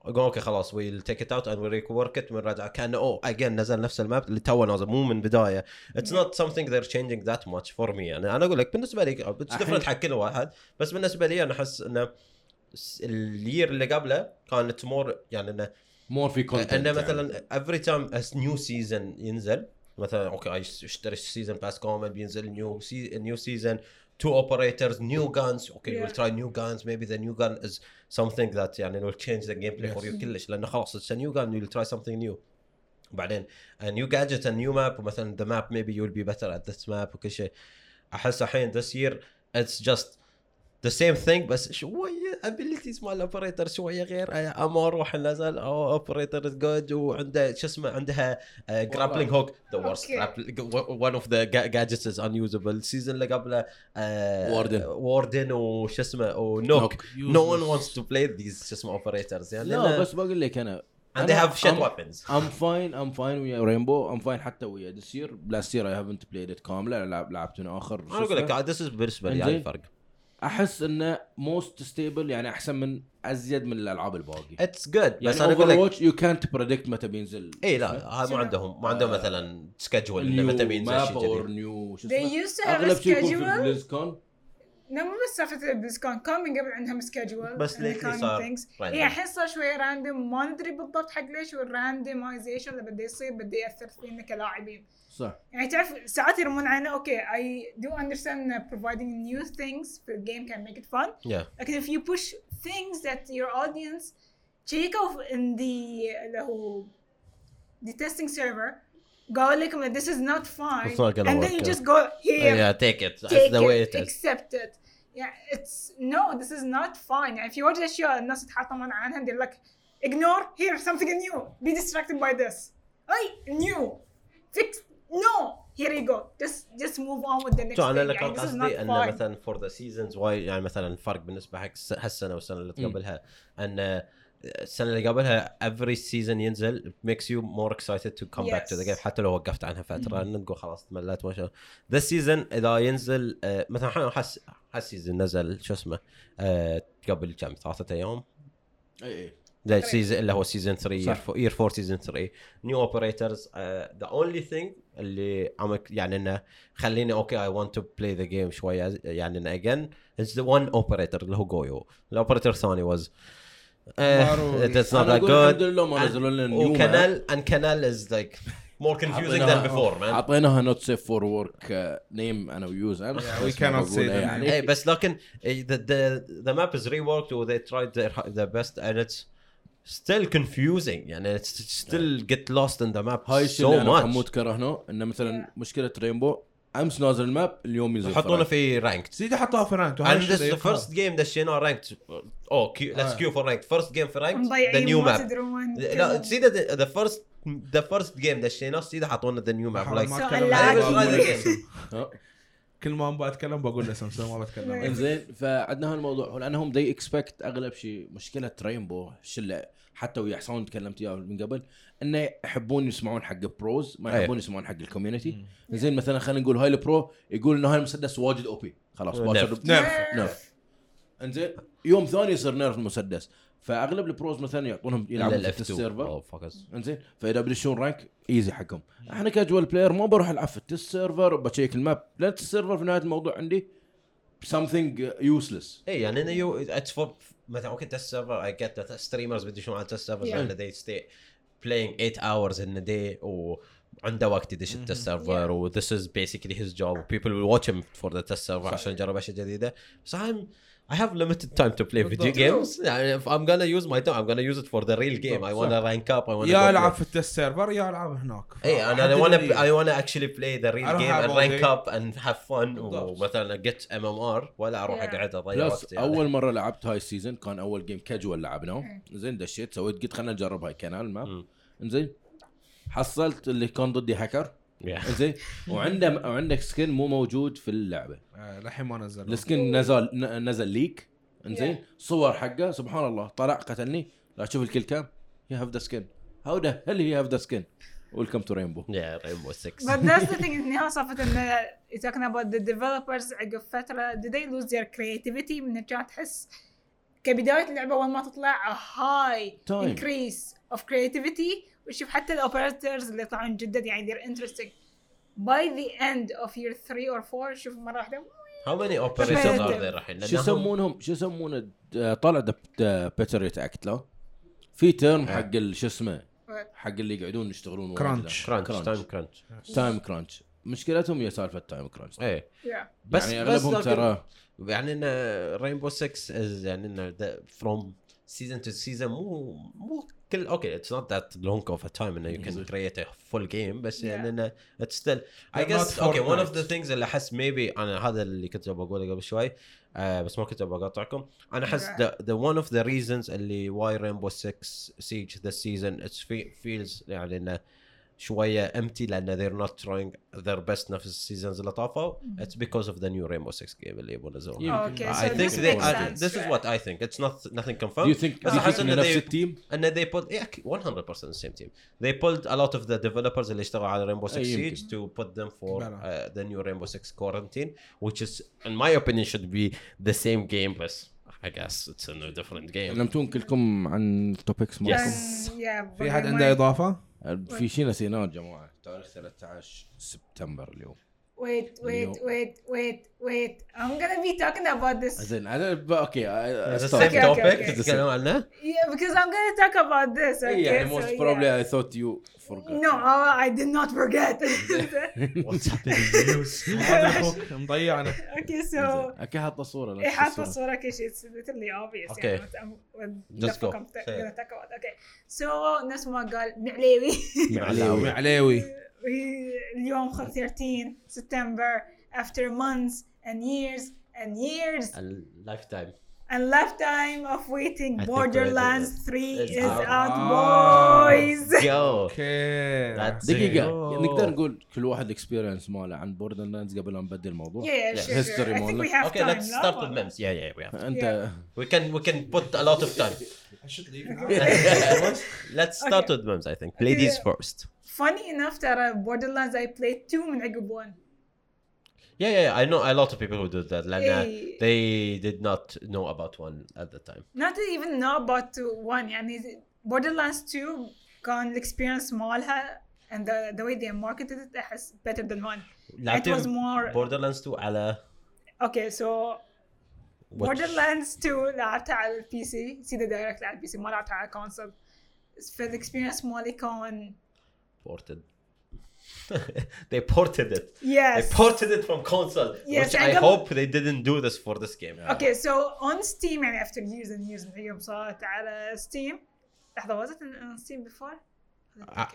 يقول okay خلاص we'll take it out and we'll rework it بنرجع كأنه أوه again نزل نفس ال map اللي تو نازل مو من بداية. it's not something they're changing that much for me. يعني أنا أقول لك بالنسبة لي it's different حق كل واحد. بس بالنسبة لي أنا أحس إنه ال year اللي قبله كانت more يعني إنه more في content إنه مثلا every time new season ينزل مثلا okay أشتري ال season pass كومن بينزل new new season two operators new guns okay Yeah. we'll try new guns maybe the new gun is something that يعني will change the gameplay for Yes. you كلش لانه خلاص it's a new gun you'll try something new وبعدين a new gadget a new map ومثلا the map maybe you'll be better at this map وكل شيء احس الحين this year it's just the same thing بس شوية abilities مال ال operator شوية غير. آه، اما أروح نزل أو اوبريتر جود وعنده شو اسمه عندها grappling hook the one of the ga- gadgets is unusable. ال season اللي قبله Warden. Warden وشو اسمه و Nokk no one wants to play these شو اسمه operators. يعني لا بس بقول لك أنا. And they have shit I'm- weapons. I'm fine I'm fine ويا Rainbow I'm fine حتى ويا this year last year haven't played it كاملة. لعب لعبت آخر. أنا أقول لك this is بالنسبة لي هاي. الفرق أحس إنه most stable يعني أحسن من أزيد من الألعاب الباقي. it's good يعني بس أنا أقول لك يو كانت بريدكت متى بينزل. اي لا هاي مو عندهم ما عندهم مثلا schedule إنه متى بينزل شيء جديد. new شو they اسمه؟ used to have a اغلب شيء يكون في schedule. BlizzCon لا مو بس سالفه ال BlizzCon كان من قبل عندهم schedule بس lately صار random. هي الحين صار شوي random ما ندري بالضبط حق ليش وال randomization اللي بده يصير بده ياثر فينا كلاعبين صح يعني تعرف ساعات يرمون علينا. okay I do understand that providing new things في ال game can make it fun. Yeah. لكن if you push things that your audience شيكوا in the اللي هو the testing server قالوا لكم that this is not fine It's not gonna and then work you out. just go here yeah take it that's take the way it, it is accept it yeah it's no this is not fine يعني في واجد اشياء الناس يتحطمون عنها they're like ignore here something new be distracted by this اي new fix no here you go just just move on with the next شو انا thing اللي كان يعني this is قصدي not انه fine مثلا فور ذا سيزونز واي يعني مثلا الفرق بالنسبه حق الس- هالسنه والسنه اللي مم. قبلها ان السنة اللي قبلها every season ينزل makes you more excited to come back to the Yes. game حتى لو وقفت عنها فترة ان تقول خلاص تمليت ما شاء الله this season إذا ينزل آه، مثلا الحين حس هال season نزل شو اسمه آه، قبل كم؟ ثلاثة أيام؟ إي إي. the season اللي هو season 3 صح. year 4 season 3 new operators the only thing اللي يعني إنه خليني okay I want to play the game شوية يعني إنه again is the one operator اللي هو Goyo ال operator الثاني was Amaru. it's أنا نوت أقول الحمد good لله ما نزلوا لنا new و Kanal and Kanal is like more confusing than before man. اعطيناها نوت سيف فور ورك نيم أنا ويوز say بقولها the يعني اي بس لكن eh, the the the map is reworked or they tried their their best and it's still confusing. يعني it's still get lost in the map هاي الشيء اللي so أنا much. حمود كرهناه إنه مثلا مشكلة رينبو امس نازل الماب اليوم ينزل فرق. في ranked. سيدي حطوها في رانك and this the first game دشيناه ranked. Oh Q, let's آه. queue for ranked. First game for ranked the مضيعين new ما map. تدرون لا سيدا the, the first the first game دشيناه سيدا حطونا the new map. like ما So أتكلم. I بقول like اسم. it. ها. كل ما أبغى أتكلم بقول اسم so ما بتكلم. إنزين فعندنا هالموضوع. لأنهم they expect أغلب شيء مشكلة Rainbow الشله حتى ويا حسون تكلمت إياه من قبل إنه يحبون يسمعون حق pros ما أيه. يحبون يسمعون حق ال community زين مثلا خلينا نقول هاي ال pro يقول إنه هاي المسدس واجد OP خلاص باشر nerf. nerf. nerf. إنزين يوم ثاني يصير nerf المسدس. فأغلب ال pros مثلا يعطونهم يلعبون في اف 2 السيرفر oh fuckers. إنزين فاذا بيدشون rank easy حقهم. إحنا casual player ما بروح ألعب في ال test server بشيك ال map. لا ال test server في نهاية الموضوع عندي. Something useless. اي يعني إنه you it's for مثلا okay test server I get that streamers بديشون على test server. لأن they stay playing 8 hours in a day وعنده وقت يدش ال test server و this is basically his job people will watch him for the test server عشان يجرب أشياء جديدة. بس I'm I have limited time to play video games يعني if I'm gonna use my time I'm gonna use it for the real game I wanna rank up I wanna يا العب. في التست سيرفر يا العب هناك اي أنا I wanna I wanna actually play the real game and rank up and have fun. ومثلا get MMR ولا أروح. أقعد أضيع بلس وقت يعني. أول مرة لعبت هاي ال season كان أول game casual لعبناه زين دشيت سويت قلت خلينا نجرب هاي Canal map. زين حصلت اللي كان ضدي هاكر. زين [laughs] وعنده وعندك skin مو موجود في اللعبة. آه، للحين ما نزل. ال skin نزل نزل leak إنزين. صور حقه سبحان الله. طلع قتلني. لا تشوف ال kill cam. you have the skin how the hell you have the skin welcome to Rainbow Yeah, Rainbow Six. But that's the [laughs] thing انها صفت ان you're talking about the developers عقب فترة did they lose their creativity من كانت تحس كبداية اللعبة أول ما تطلع a high Time. increase of creativity. وشوف حتى ال operators اللي يطلعون جدد يعني they're interesting. By the end of year 3 or 4 شوف مرة واحدة. How many operators Competitive. are there الحين؟ شو يسمونهم؟ شو يسمونه؟ آه، طلع بيتر اكت لا؟ في term حق شو اسمه؟ حق اللي يقعدون يشتغلون crunch. crunch. time crunch. time crunch مشكلتهم هي سالفة time crunch إيه. بس يعني أغلبهم ترى يعني إن Rainbow 6 is يعني إن from season to season مو مو كل okay it's not that long of a time إنه you can create a full game بس يعني إنه it's still I guess okay one of. the things اللي أحس maybe أنا هذا اللي كنت بقوله قبل شوي آه بس ما كنت بقاطعكم أنا أحس. the one of the reasons اللي why Rainbow 6 Siege the season it's feels يعني إنه شويه امتي لان they're not trying their best نفس السيزونز اللي طافوا it's because of the new Rainbow Six game اللي يبون ينزلونه okay I so think this they makes I, sense this is right? what I think it's not nothing Do you confirmed think بس do you احس think ان إنه نفس they التيم ان they put yeah 100% the same team they pulled a lot of the developers اللي اشتغلوا على Rainbow Six أي يمكن. Siege to put them for بلى. uh, the new Rainbow Six Quarantine which is in my opinion should be the same game بس I guess it's a no different game علمتون كلكم عن التوبكس مالكم And, yeah في حد but عنده my- اضافه؟ في شيء نسيناه يا جماعة تاريخ 13 سبتمبر اليوم. wait wait اليوم. wait wait wait I'm gonna be talking about this زين انا ب- اوكي It's the stop. same Okay, okay, topic okay. تتكلمون عنه yeah because I'm gonna talk about this okay إي، يعني so most yeah. probably I thought you forgot No, uh, I did not forget. [laughs] what's happening in the news هذا اخوك مضيعنا okay, [laughs] so اوكي حاط الصوره لا إيه تشوف حاطة الصورة. الصورة كل شيء it's literally obvious Okay. يعني what I'm- what the Just go. fuck I'm ta- Say it. gonna talk about. Okay, so نفس ما قال معليوي معلاوي. معليوي اليوم 13 سبتمبر after months and years and years a lifetime and lifetime of waiting I think Borderlands we're 3 at the- is It's out out. boys [laughs] go اوكي That's دقيقه أوه. نقدر نقول كل واحد الاكسبيرينس ماله عن بوردر لاندز قبل لا نبدل الموضوع yeah yeah sure, sure. History I think مالنا. we have okay time let's لا؟ start with memes yeah yeah we have انت we can we can put a lot of time [laughs] let's start with memes I think ladies Yeah. first funny enough ترى Borderlands I played 2 من عقب 1 Yeah, yeah, yeah, I know a lot of people who did that. Like, uh, Hey. they did not know about one at the time. not even know about 1 يعني Borderlands 2 كان الاكسبيرينس مالها and the, the way they marketed it أحس better than 1 it was more Borderlands 2 على okay so what- Borderlands 2 لعبتها على البي سي سيدا دايركت على البي سي ما لعبتها على كونسول فالاكسبيرينس مالي كان ported. [laughs] they ported it. yes They ported it from console, Yes, which I I got- hope they didn't do this for this game. Okay, so on Steam يعني after years and years من يوم صارت على Steam لحظة was it on Steam before؟ Uh,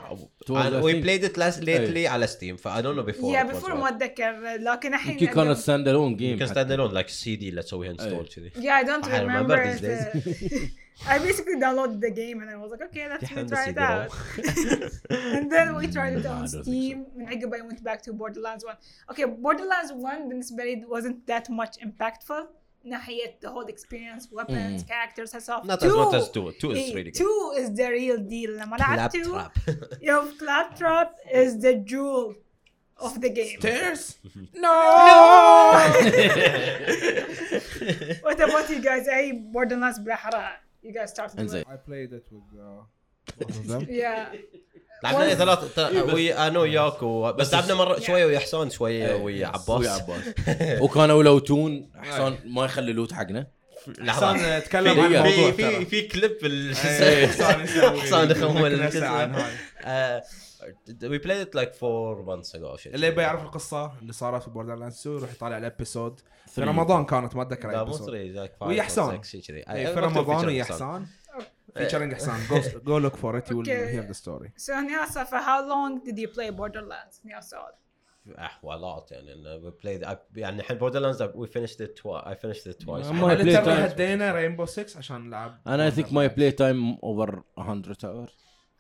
It was, and I we think- played it last lately على Steam, ف I don't know before. yeah it was before what. ما اتذكر لكن الحين يمكن كانت ستاند الون You جيم can stand alone like CD اللي تسويها install كذي. Yeah, I don't I remember remember. these it, uh, I basically downloaded the game and I was like, okay, let's me يحمل try it CD out. and then we tried it No, on I don't think Steam. من عقب I went back to Borderlands 1. Okay, Borderlands 1 بالنسبة لي wasn't that much impactful. ناحية the whole experience, weapons, characters, herself. Not as much as 2. 2 is إيه, really good. two is the real deal. لما لعبت two, Claptrap. [laughs] yo, Claptrap is the jewel of the game. تيرز [laughs] [laughs] What about you guys? أي Borderlands بالأحرى you guys started with? انزين I played it with uh, both of them. Yeah. لعبنا ثلاث ثلاث- ويا أنا وياك و... بس لعبنا مرة شوية ويا حسان شوية ويا ويا عباس. [laughs] عباس وكانوا لوتون حسان ما يخلي loot حقنا. لحظة. حسان تكلم عن في- الموضوع في في في كليب ال- إيه، [laughs] حسان يسوي يخمل it like four months ago or shit. اللي يبي يعرف القصة اللي صارت في Borderlands 2 يروح يطالع ال episode في. رمضان كانت ما أتذكر لا مو ويا حسان. إيه، في رمضان ويا حسان. حسان featuring حسان go look for it you Okay. hear the story So Nyasa, for how long did you play Borderlands? Nyasa. Ah, a lot يعني إنه we played I- يعني الحين Borderlands we finished it twice I finished it twice ما- My اللي play ترى time. هدينا Rainbow 6 عشان نلعب أنا I think my play time over 100 hour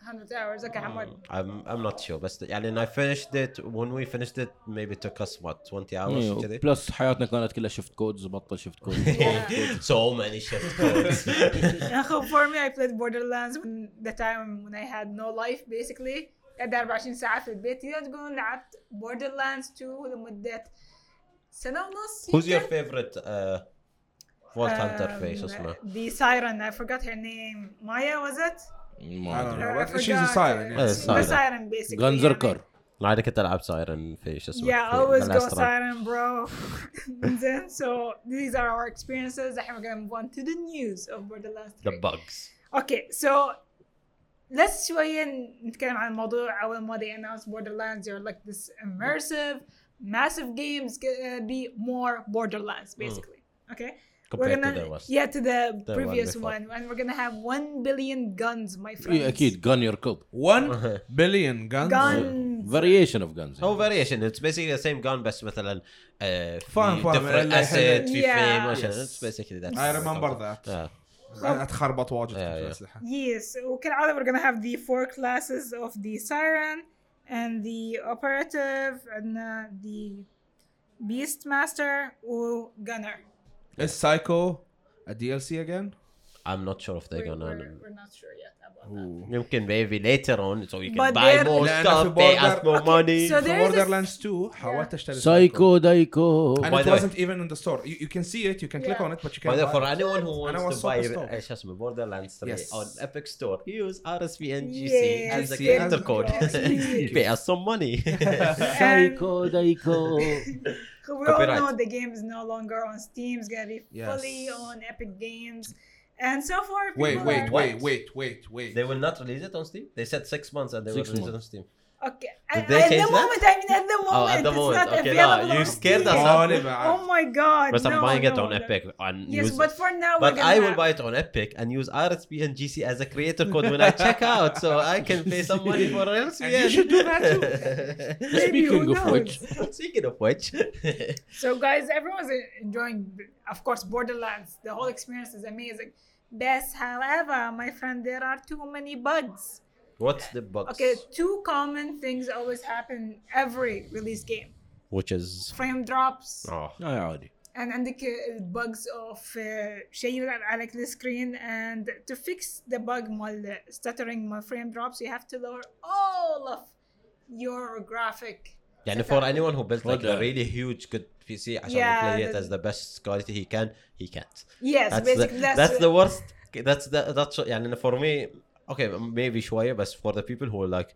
100 hours okay حمود I'm I'm not sure بس يعني I finished it when we finished it maybe it took us what 20 hours كذي بلس حياتنا كانت كلها شفت كودز بطل شفت كود [laughs] so many shift codes [laughs] اخو for me I played Borderlands when the time when I had no life basically قعدت 24 ساعة في البيت تقدر تقول لعبت Borderlands 2 لمدة سنة ونص who's your يمكن. favorite uh, Vault Hunter Um, face اسمه The Siren I forgot her name Maya was it? ما I don't ادري know. I but she's a forgot. siren, yeah. The Siren. Siren basically جانزركر لا انا كنت العب سايرن في شو اسمه Yeah, في always The go Last Run. Siren bro [laughs] then so these are our experiences الحين we're gonna move on to the news of Borderlands 3 the bugs Okay, so let's شوية نتكلم عن الموضوع أول ما they announced Borderlands they're like this immersive massive games gonna be more Borderlands basically okay we're compared gonna to the West yeah to the, The one previous before. one and we're gonna have one billion guns my friends إيه، اكيد جان يور كوب 1 [laughs] billion guns guns فاريشن اوف جانز هو variation it's basically the same gun بس مثلا uh, في فاهم- فاهم. different اللي asset في Yeah. frame motion Yes. it's basically that I remember that yeah. اتخربط واجد Yeah, في yeah. الاسلحه yes وكالعادة we're gonna have the four classes of the siren and the operative and uh, the beastmaster و gunner Is Psycho a DLC again? I'm not sure if they're we're, gonna. We're, we're, not sure yet about that. You can maybe later on, so you can but buy more stuff, pay us more money. So for Borderlands a... 2, how yeah. Psycho Daiko. And By it wasn't way. even in the store. You, you can see it, you can yeah. click on it, but you can't. By buy for it. anyone who wants to so buy uh, Borderlands 3 yes. on Epic Store, use RSVNGC yes. as a character code. [laughs] pay us some money. [laughs] Psycho Daiko. [laughs] So we all know the game is no longer on Steam. It's gonna be Yes. fully on Epic Games. And so far, people wait wait are- wait wait wait wait they will not release it on Steam they said six months and they Six will release it on. Steam Okay. Did they at change the that? moment, I mean, at the moment, Oh, at the it's moment. not Okay, available no, you on scared Steam. us Sorry, Oh my god. But I'm no, buying it on no. Epic and Yes, use but for now, But we're I will have- buy it on Epic and use RSVN GC as a creator code when I check [laughs] out, so I can pay some money for RSVN. And you should do that too. [laughs] Maybe, Speaking who of knows? which, Speaking of which, [laughs] So, guys, everyone's enjoying, of course, Borderlands. The whole experience is amazing. Best, however, my friend, there are too many bugs. what's the bugs? Okay, two common things always happen every release game Which is frame drops oh, لا عادي and عندك bugs of uh, شيء يلعب عليك السكرين and to fix the bug مال stuttering مال frame drops you have to lower all of your graphic يعني setup. for anyone who built like a What the- really huge good PC عشان Yeah, play it the- as the best quality he can, he can't. yes That's basically the, that's, that's the worst. That's the that's يعني for me okay maybe شوية بس for the people who like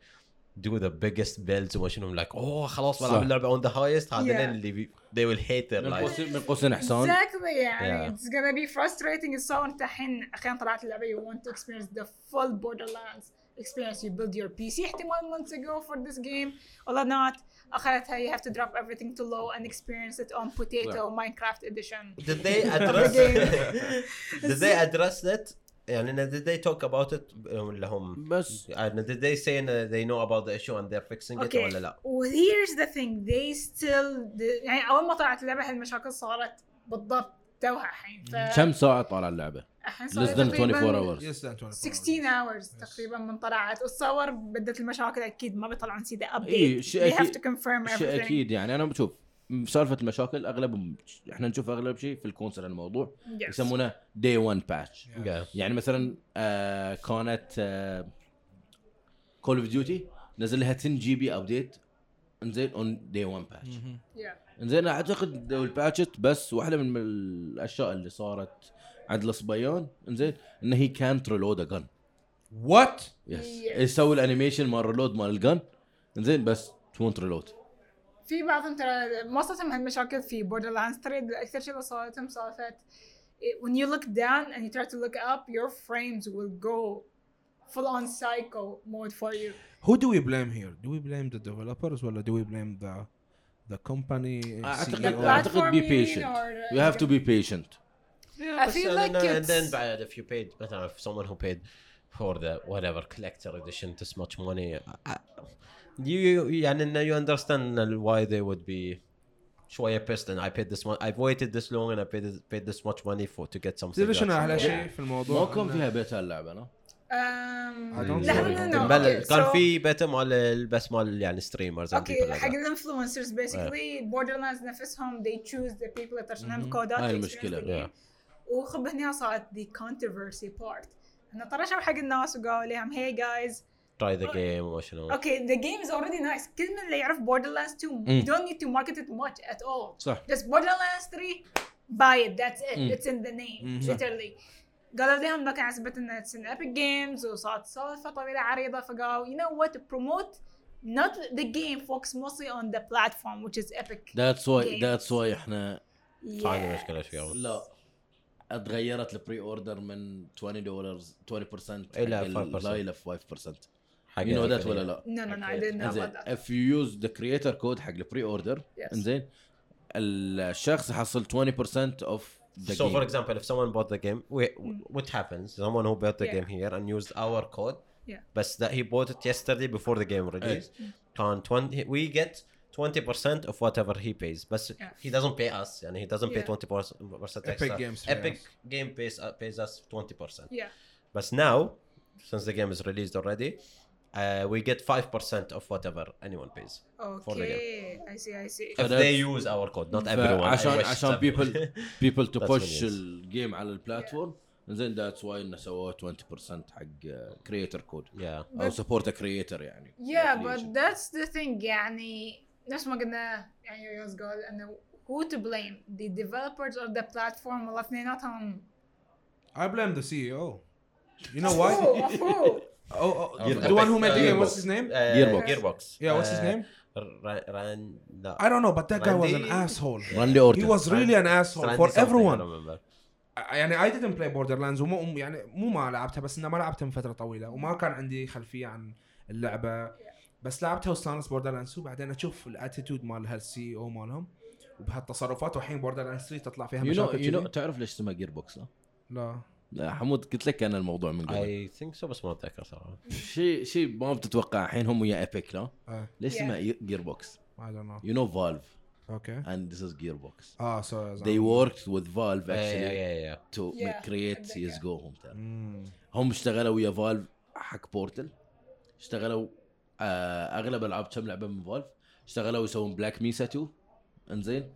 do the biggest builds وما شنو like oh خلاص بلعب صح. اللعبة on the highest هذا Yeah. اللي بي- they will hate their من life. قوسين من قوسين حسان exactly يعني Yeah. it's gonna be frustrating so انت الحين اخيرا طلعت اللعبه you want to experience the full Borderlands experience you build your PC احتمال months ago for this game or not اخرتها you have to drop everything to low and experience it on Potato Minecraft edition Did they address game. [laughs] Did they address that? يعني did they talk about it ولا هم بس. يعني did they say that they know about the issue and they're fixing it okay ولا لا؟ well here's the thing. They still يعني أول ما طلعت اللعبة هالمشاكل صارت بالضبط توها الحين. ف كم ساعة طالع اللعبة؟ الحين less than 24 تقريباً hours. Yes, then 24 16 hours. تقريبا من طلعت. وتصور بدت المشاكل أكيد. ما بيطلعون سيده update إيه، شيء confirm شيء everything. أكيد يعني. أنا بشوف سالفة المشاكل اغلب إحنا نشوف أغلب شيء في ال console الموضوع Yes. يسمونه day 1 patch. يعني مثلا آه كانت Call of Duty نزل لها 10 GB update انزين on day 1 patch. انزين أعتقد دول patched بس واحدة من الأشياء اللي صارت عند الصبيان انزين انه هي كانت reload a gun What? يس Yes. يسوي ال animation مال reload مال ال gun انزين بس don't reload في بعضهم ترى ما صارت هالمشاكل في Borderlands 3 اكثر شيء اللي صارتهم سالفه when you look down and you try to look up your frames will go full on psycho mode for you Who do we blame here? Do we blame the developers or do we blame the the company E اعتقد CEO? اعتقد platform be you mean patient or- you have to be patient I feel and like then, and it's- then بعد if you paid مثلا if someone who paid for the whatever collector edition this much money uh, you, you يعني انه you understand why they would be شوية pissed and I paid this much I've waited this long and I paid this, paid this much money for to get something. ديفيشن أحلى شيء في الموضوع. ما كان فيها بيتا اللعبة أنا. امم لا لا لا كان في بيتا مال بس مال يعني streamers okay حق ال influencers basically Borderlands نفسهم they choose the people that are شنو الكودات هاي المشكلة. وخب هنا صارت the controversy part. انه طرشوا حق الناس وقالوا لهم hey guys hey guys تراي ذا جيم وما شنو okay the game is already nice كل من اللي يعرف Borderlands 2 you don't need to market it much at all صح just Borderlands 3 buy it that's it Mm. it's in the name Mhm. literally قالوا لهم لكن عزبت انه it's an epic games وصارت سالفه طويله عريضه فقالوا you know what to promote not the game focus mostly on the platform which is epic ذاتس واي Games. ذاتس واي احنا صار مشكله فيها لا اتغيرت البري اوردر من 20 دولار 20% إلى حق 5%. لا الى 5% حق You know that الفيديو. ولا لا؟ no no no I didn't know انزين about that if you use the creator code حق البري اوردر Yes. انزين الشخص يحصل 20% of the so game for example if someone bought the game we, what happens someone who bought the Yeah. game here and used our code Yeah. but that he bought it yesterday before the game released can 20 we get 20% of whatever he pays but Yeah. he doesn't pay us and he doesn't pay Yeah. 20% Epic extra. Games pay epic us. game pays, uh, pays us 20% yeah but now since the game is released already uh, we get 5% of whatever anyone pays For the okay I see I see if that's- they use our code not everyone I عشان wish عشان some people [laughs] people to That's push what it is. الجيم على البلاتفورم انزين ذاتس واي انه سووه 20% حق كريتر كود yeah او سبورت كريتر يعني yeah but Affiliation. that's the thing يعني نفس ما قلنا يعني يوز قال انه who to blame the developers or the platform ولا اثنيناتهم I blame the CEO. You know Of why? who? Of who? [laughs] Oh, oh, the one who made the Uh, game. What's his name? Uh, Gearbox. Gearbox. Yeah, what's his Uh, name? Ra- Ran, no. I don't know, but that guy was an Randy- asshole. [laughs] Randy He Orton was really an asshole Randy for everyone. يعني I didn't play Borderlands ومو يعني مو ما لعبتها بس إنه ما لعبتها من فترة طويلة وما كان عندي خلفية عن اللعبة بس لعبتها واستانست Borderlands وبعدين أشوف ال attitude مال هالسي أو مالهم وبهالتصرفات والحين Borderlands 3 تطلع فيها مشاكل you know كذي. تعرف ليش اسمها Gearbox لا؟ حمود قلت لك أنا الموضوع من قبل. I think so بس ما أتذكر صراحة. شيء شيء ما بتتوقع الحين هم ويا Epic لا؟ آه. ليش. اسمها Gearbox I don't know. you know Valve okay and this is gearbox. آه so they worked with Valve yeah, actually yeah, yeah. to Yeah, create عندك. CSGO هم ترى. هم اشتغلوا ويا Valve حق Portal اشتغلوا آه أغلب ألعاب كم لعبة من Valve اشتغلوا يسوون Black Mesa 2 انزين؟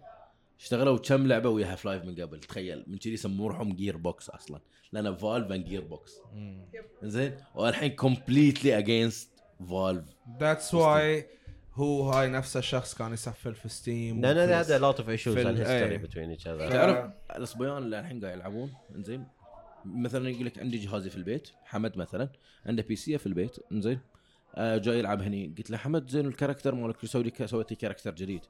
اشتغلوا كم لعبة ويا Half-Life من قبل. تخيل من كذي يسمون روحهم Gearbox أصلا. لأن Valve and Gearbox انزين والحين completely against Valve that's why هو هاي نفس الشخص كان يسفل في Steam No, no, they had a lot of issues في and ال- history إيه. between each other. تعرف الصبيان اللي الحين قاعد يلعبون؟ إنزين؟ مثلا يقول لك عندي جهازي في البيت حمد مثلا. عنده PC في البيت إنزين؟ آه جاي يلعب هني. قلت له حمد زين ال character مالك سويت لي character جديد.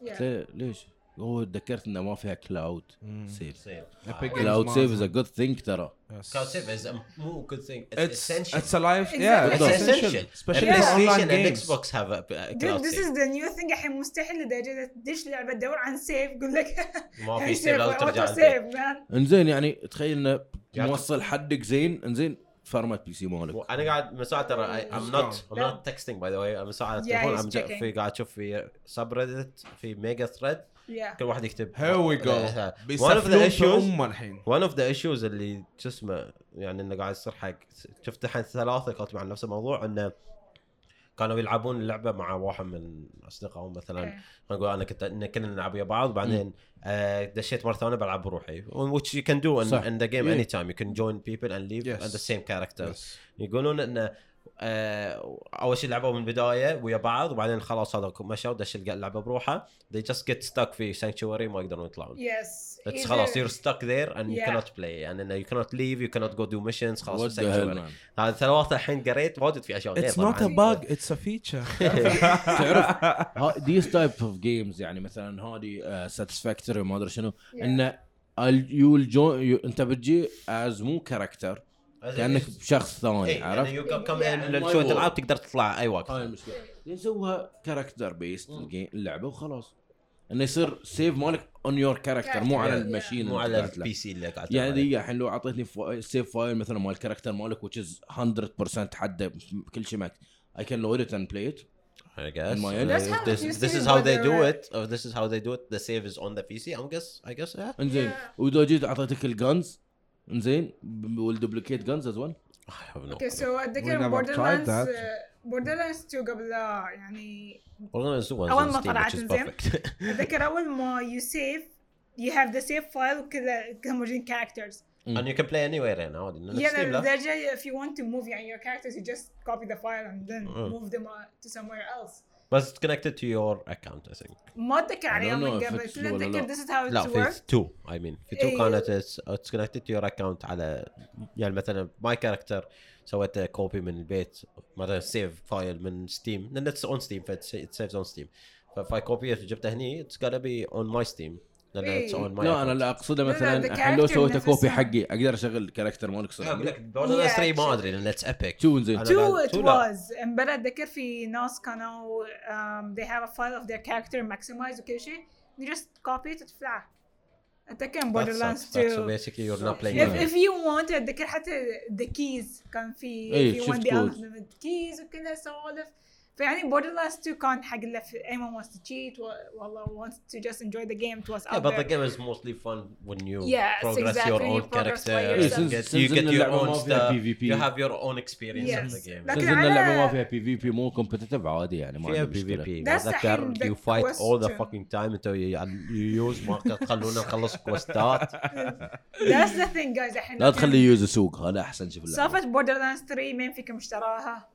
قلت Yeah. له ليش؟ هو تذكرت إنه ما فيها cloud save cloud save is a good thing ترى. cloud save is مو good thing it's it's a life يا it's essential specially online Xbox have cloud this is the new thing الحين مستحيل لدرجة تدش لعبة تدور عن save يقول لك ما في save لو ترجع انزين يعني تخيل إنه موصل حدك زين. انزين فرمت PC مالك. أنا قاعد من ساعه ترى I'm not I'm not texting by the way I'm ساعه في قاعد أشوف في subreddit في mega thread yeah كل واحد يكتب here we go one of the بيسفلون الحين one of the issues اللي شو اسمه يعني إنه قاعد يصير حق شفت الحين ثلاثة كاتبين عن نفس الموضوع إنه كانوا يلعبون اللعبه مع واحد من أصدقائهم مثلا إيه. نقول أنا كنت إن كنا نلعب ويا بعض وبعدين آه دشيت مرة ثانية بلعب بروحي which you can do in, صح. in the game Yeah. anytime you can join people and leave Yes. and the same characters Yes. يقولون انه أول شيء لعبوا من البداية ويا بعض وبعدين خلاص هذا مشوا دش اللعبة بروحه they just get stuck في sanctuary ما يقدرون يطلعون. Yes. It's either- خلاص you're stuck there and you Yeah. cannot play. يعني إنه you cannot leave you cannot go do missions What خلاص the hell هذا ثلاثة الحين قريت واجد في أشياء غير It's not a bug it's a feature. [laughs] تعرف these type of games يعني مثلا هذه Satisfactory ما أدري شنو. Yeah. إنه يو جو أنت بتجي as مو character كأنك شخص ثاني إيه، عرفت؟ يعني Yeah. in شوي تلعب تقدر تطلع أي وقت هاي المشكلة نسويها character based اللعبة وخلاص إنه يصير save مالك on your character مو على Yeah. ال machine مو على. ال PC اللي قاعد يعني. دقيقة الحين لو أعطيتني save file مثلا مال ال character مالك which is 100% حده كل شيء max I can load it and play it I guess. my Uh, end. That's if how this, this is how they the do it, if this is how they do it, the save is on the PC. I guess, I guess, yeah. إنزين Yeah. وإذا جيت أعطيتك ال guns انزين وال duplicate guns as well okay. so اتذكر Borderlands that. Borderlands 2 قبلها يعني Borderlands 2 was أول on ما طلعت perfect. اتذكر اول ما you save you have the save file وكذا كذا موجودين characters and you can play anywhere يعني عادي yeah. لدرجة if you want to move يعني your characters you just copy the file and then Mm. move them uh, to somewhere else بس connected to your account I think ما اتذكر عليها من قبل شنو لا لا في two I mean في two كانت it's connected to your account على يعني مثلا my character سويت copy من البيت مثلا save file من Steam لأن it's on Steam file saves on Steam ف I copy جبته هني it's gonna be on my Steam لأن إيه؟ on my لا أنا لا أقصده مثلا الحين لو سويت copy حقي أقدر أشغل character مونك أقول لك Borderlands 3 ما أدري لأن it's Epic too انزين two it was امبلا اتذكر في ناس كانوا um, they have a file of their character maximized وكل شيء. You just copy it وتطلع. اتذكر Borderlands 2 so basically you're not playing if, you want اتذكر حتى the keys كان في اي شفت code keys وكذا سوالف فيعني Borderlands 2 كان حق اللي في any man wants to cheat والله wants to just enjoy the game to test out بس the game is mostly fun when you progress your own character you get your own stuff you have your own experience in the game لكن اللعبة ما فيها PvP مو competitive عادي يعني ما فيها PvP اتذكر you fight all the fucking time انتو you guys ما تخلونا نخلص quest ات ذاتس ذا ثينج جايز الحين لا تخلي يوز يسوق هذا أحسن شوف. سالفه بوردر لاست 3 مين فيكم اشتراها؟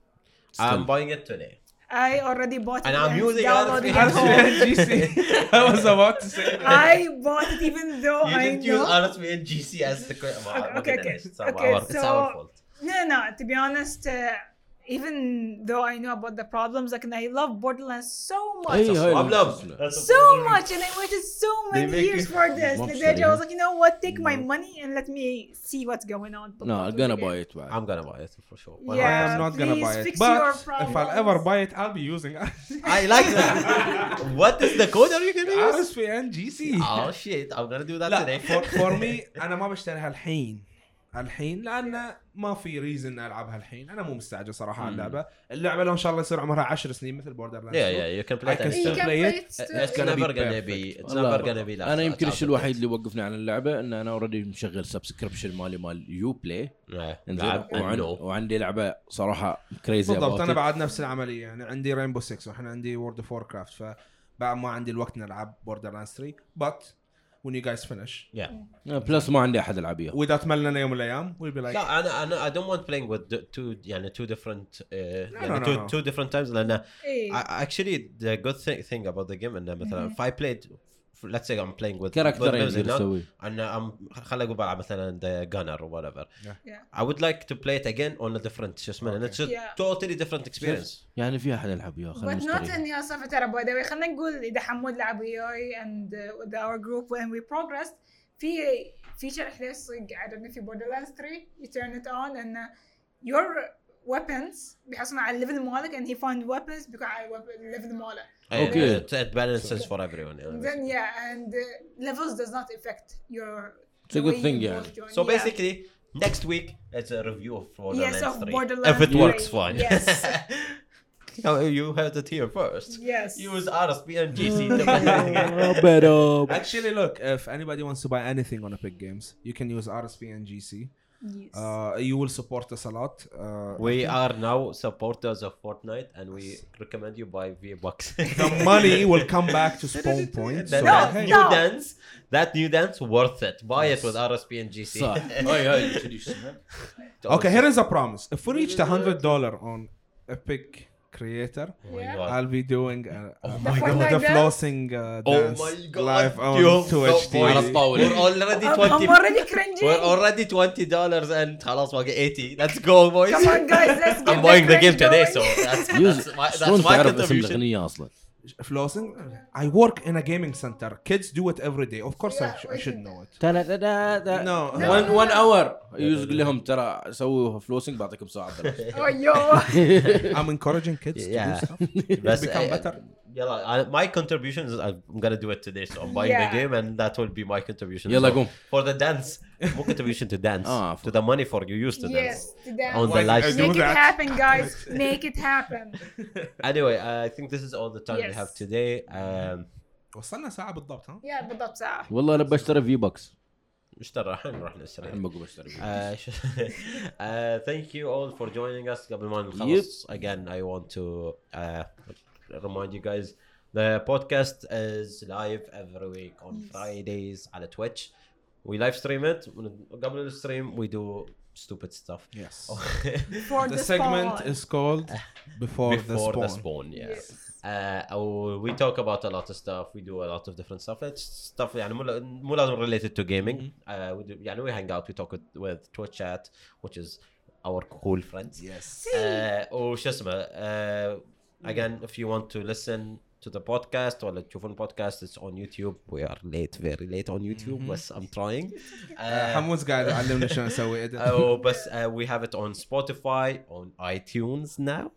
I'm buying it today. I already bought it And I'm and using downloading it. it home. [laughs] GC. I was about to say that. I bought it even though You I didn't use know. RSV and GC as the que- Okay, okay, okay. It's our, Okay, it's our so- fault. No, no, to be honest, uh, even though I know about the problems, like, and I love Borderlands so much. إيه، هاي problem. المشكلة. So much, and I waited so many make years it- for this. ما لدرجة I بشتريها. was like, you know what, take my money and let me see what's going on. No, I'm gonna buy it بعد I'm gonna buy it for sure. Why Yeah. I am not gonna please buy it. fix But your if I'll ever problems. buy it, I'll be using not? I like that. [laughs] what is the code are you gonna use? RSVN GC. Oh shit! I'm gonna do that لا today. فور فور مي انا ما بشتريها الحين الحين لأن ما في ريزن ألعبها الحين أنا مو مستعجل صراحة على اللعبة اللعبة لو إن شاء الله يصير عمرها 10 سنين مثل Borderlands yeah, yeah, you can play I it. can You still can play play it. it still. It's gonna be never gonna perfect. be. It's والله never gonna be. أنا يمكن الشيء الوحيد. اللي وقفني عن اللعبة إن أنا already مشغل subscription مالي مال Uplay إنزين. وعندي لعبة صراحة crazy بالضبط أنا بعد نفس العملية يعني عندي Rainbow 6 وإحنا عندي World of Warcraft فبعد ما عندي الوقت نلعب Borderlands 3 but when you guys finish Yeah. بلس ما عندي احد العب اياه واذا تملنا يوم من الايام we'll be like لا انا انا I don't want playing with the two يعني two different uh, يعني no, two, no. two different times لان إيه. I- actually the good thing, thing about the game انه مثلا if I played let's say I'm playing with كاركتر with يقدر Benzema, يسوي أنا I'm خليني أقول بلعب مثلا the gunner or whatever Yeah. I would like to play it again on a different شو اسمه and it's a Yeah. totally different experience يعني في احد يلعب But خلينا not نشتريه اني أصلا ترى باي ذا خلينا نقول اذا حمود لعب وياي and uh, with our group when we progressed في feature إحنا يصير عجبني في Borderlands 3 you turn it on and uh, your weapons بيحصلون على الليفل مالك and he find weapons بيكون على الويب- الليفل ماله Okay. it, it balances for everyone yeah, then yeah and uh, levels does not affect your It's a the good way thing, you yeah. both join. so Yeah. basically next week it's a review of Borderlands yes of 3 Borderlands if it 3. works fine yes [laughs] you, you heard it here first yes use RSP and GC to [laughs] [laughs] Actually, look, if anybody wants to buy anything on Epic Games, you can use RSP and GC. Yes. Uh, you will support us a lot. Uh, we are now supporters of Fortnite, and we recommend you buy V Bucks. the money [laughs] will come back to Spawn [laughs] Point. so, that hey. new no. dance, that new dance, worth it. Buy yes. it with RSP and GC. okay, here is a promise. If we reach the hundred dollar on Epic Creator, Oh my god. I'll be doing uh, Oh uh, my The god. The flossing uh, Oh dance my god. live on Twitch so على TV. الطاولة. We're already I'm, 20 I'm already cringing We're already 20 dollars and خلاص باقي 80. Let's go boys. Come on, guys, let's get I'm buying the game today so that's, that's my, that's my تعرف اسم contribution. الاغنيه أصلا؟ floss I work in a gaming center kids do it every day of course I should know it no one or يقول لهم ترى سووا flossing بعطيكم ساعه أيوه I'm encouraging kids to دو ستاف بس يلا I- my contribution is I'm gonna do it today so I'm buying Yeah. the game and that will be my contribution يلا So, قوم. for the dance مو contribution to dance Ah, to the money for you used to dance yes, to dance. on the Why live did I stream. [laughs] do Make it that? happen, guys. Make it happen. anyway I think this is all the time we Yes. have today um, وصلنا ساعة بالضبط ها؟ Yeah, بالضبط ساعة. والله انا بشتري في بوكس اشترى الحين [laughs] نروح نشتري الحين بقوم اشتري Uh, uh, thank you all for joining us قبل ما نخلص again I want to uh, remind you guys the podcast is live every week on Yes. Fridays على Twitch we live stream it قبل الستريم we do stupid stuff Yes. For The the, segment spawn. is called Before, before the the Spawn. spawn yes, Yes. Uh, oh, we talk about a lot of stuff. We do a lot of different stuff. It's stuff يعني مو مو لازم related to gaming. Uh, we do, يعني we hang out. We talk with, with Twitch chat, which is our cool friends. Yes. Uh, وشو اسمه uh, again if you want to listen to the podcast ولا تشوفون podcast it's on YouTube we are late very late on YouTube بس I'm trying [laughs] uh, حموز قاعد يعلمنا شلون نسوي edit. oh, بس uh, we have it on Spotify on iTunes now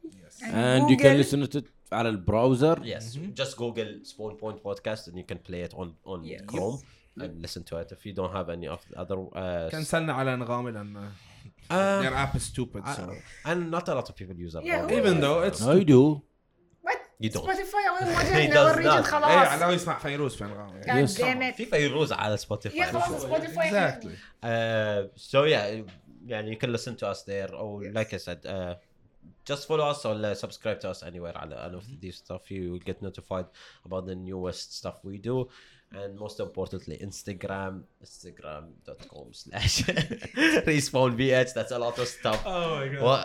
and you can Google. listen to it على البراوزر yes just Google Spawn Point podcast and you can play it on on Yes. Chrome and listen to it if you don't have any of the other uh, كنسلنا على انغامي لان uh, their app is stupid so and not a lot of people use that Yeah, program. even though it's I do You don't. سبوتيفاي اول ما not. اي خلاص على يسمع فيروز في Yes. it. في فيروز على سبوتيفاي يا خلاص سبوتيفاي Uh, so yeah, yeah, you can listen to us there. Or like I said, uh, just follow us or uh, subscribe to us anywhere. على all of these stuff, you will get notified about the newest stuff we do. and most importantly instagram instagram.com slash [laughs] respawn vh that's a lot of stuff. Oh my god. Well,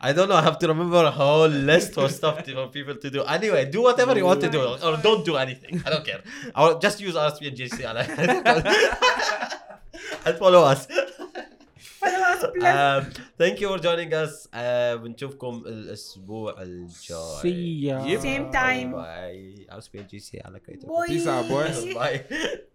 I, don't know i have to remember a whole list of stuff for people to do. Anyway do whatever you want to do or don't do anything. I don't care. I'll just use rspngc and [laughs] follow us. um, [laughs] thank you for joining us uh, بنشوفكم الأسبوع الجاي See ya. Same time. باي RSP and JC على كيتو Boy. Peace out, boys. باي [laughs]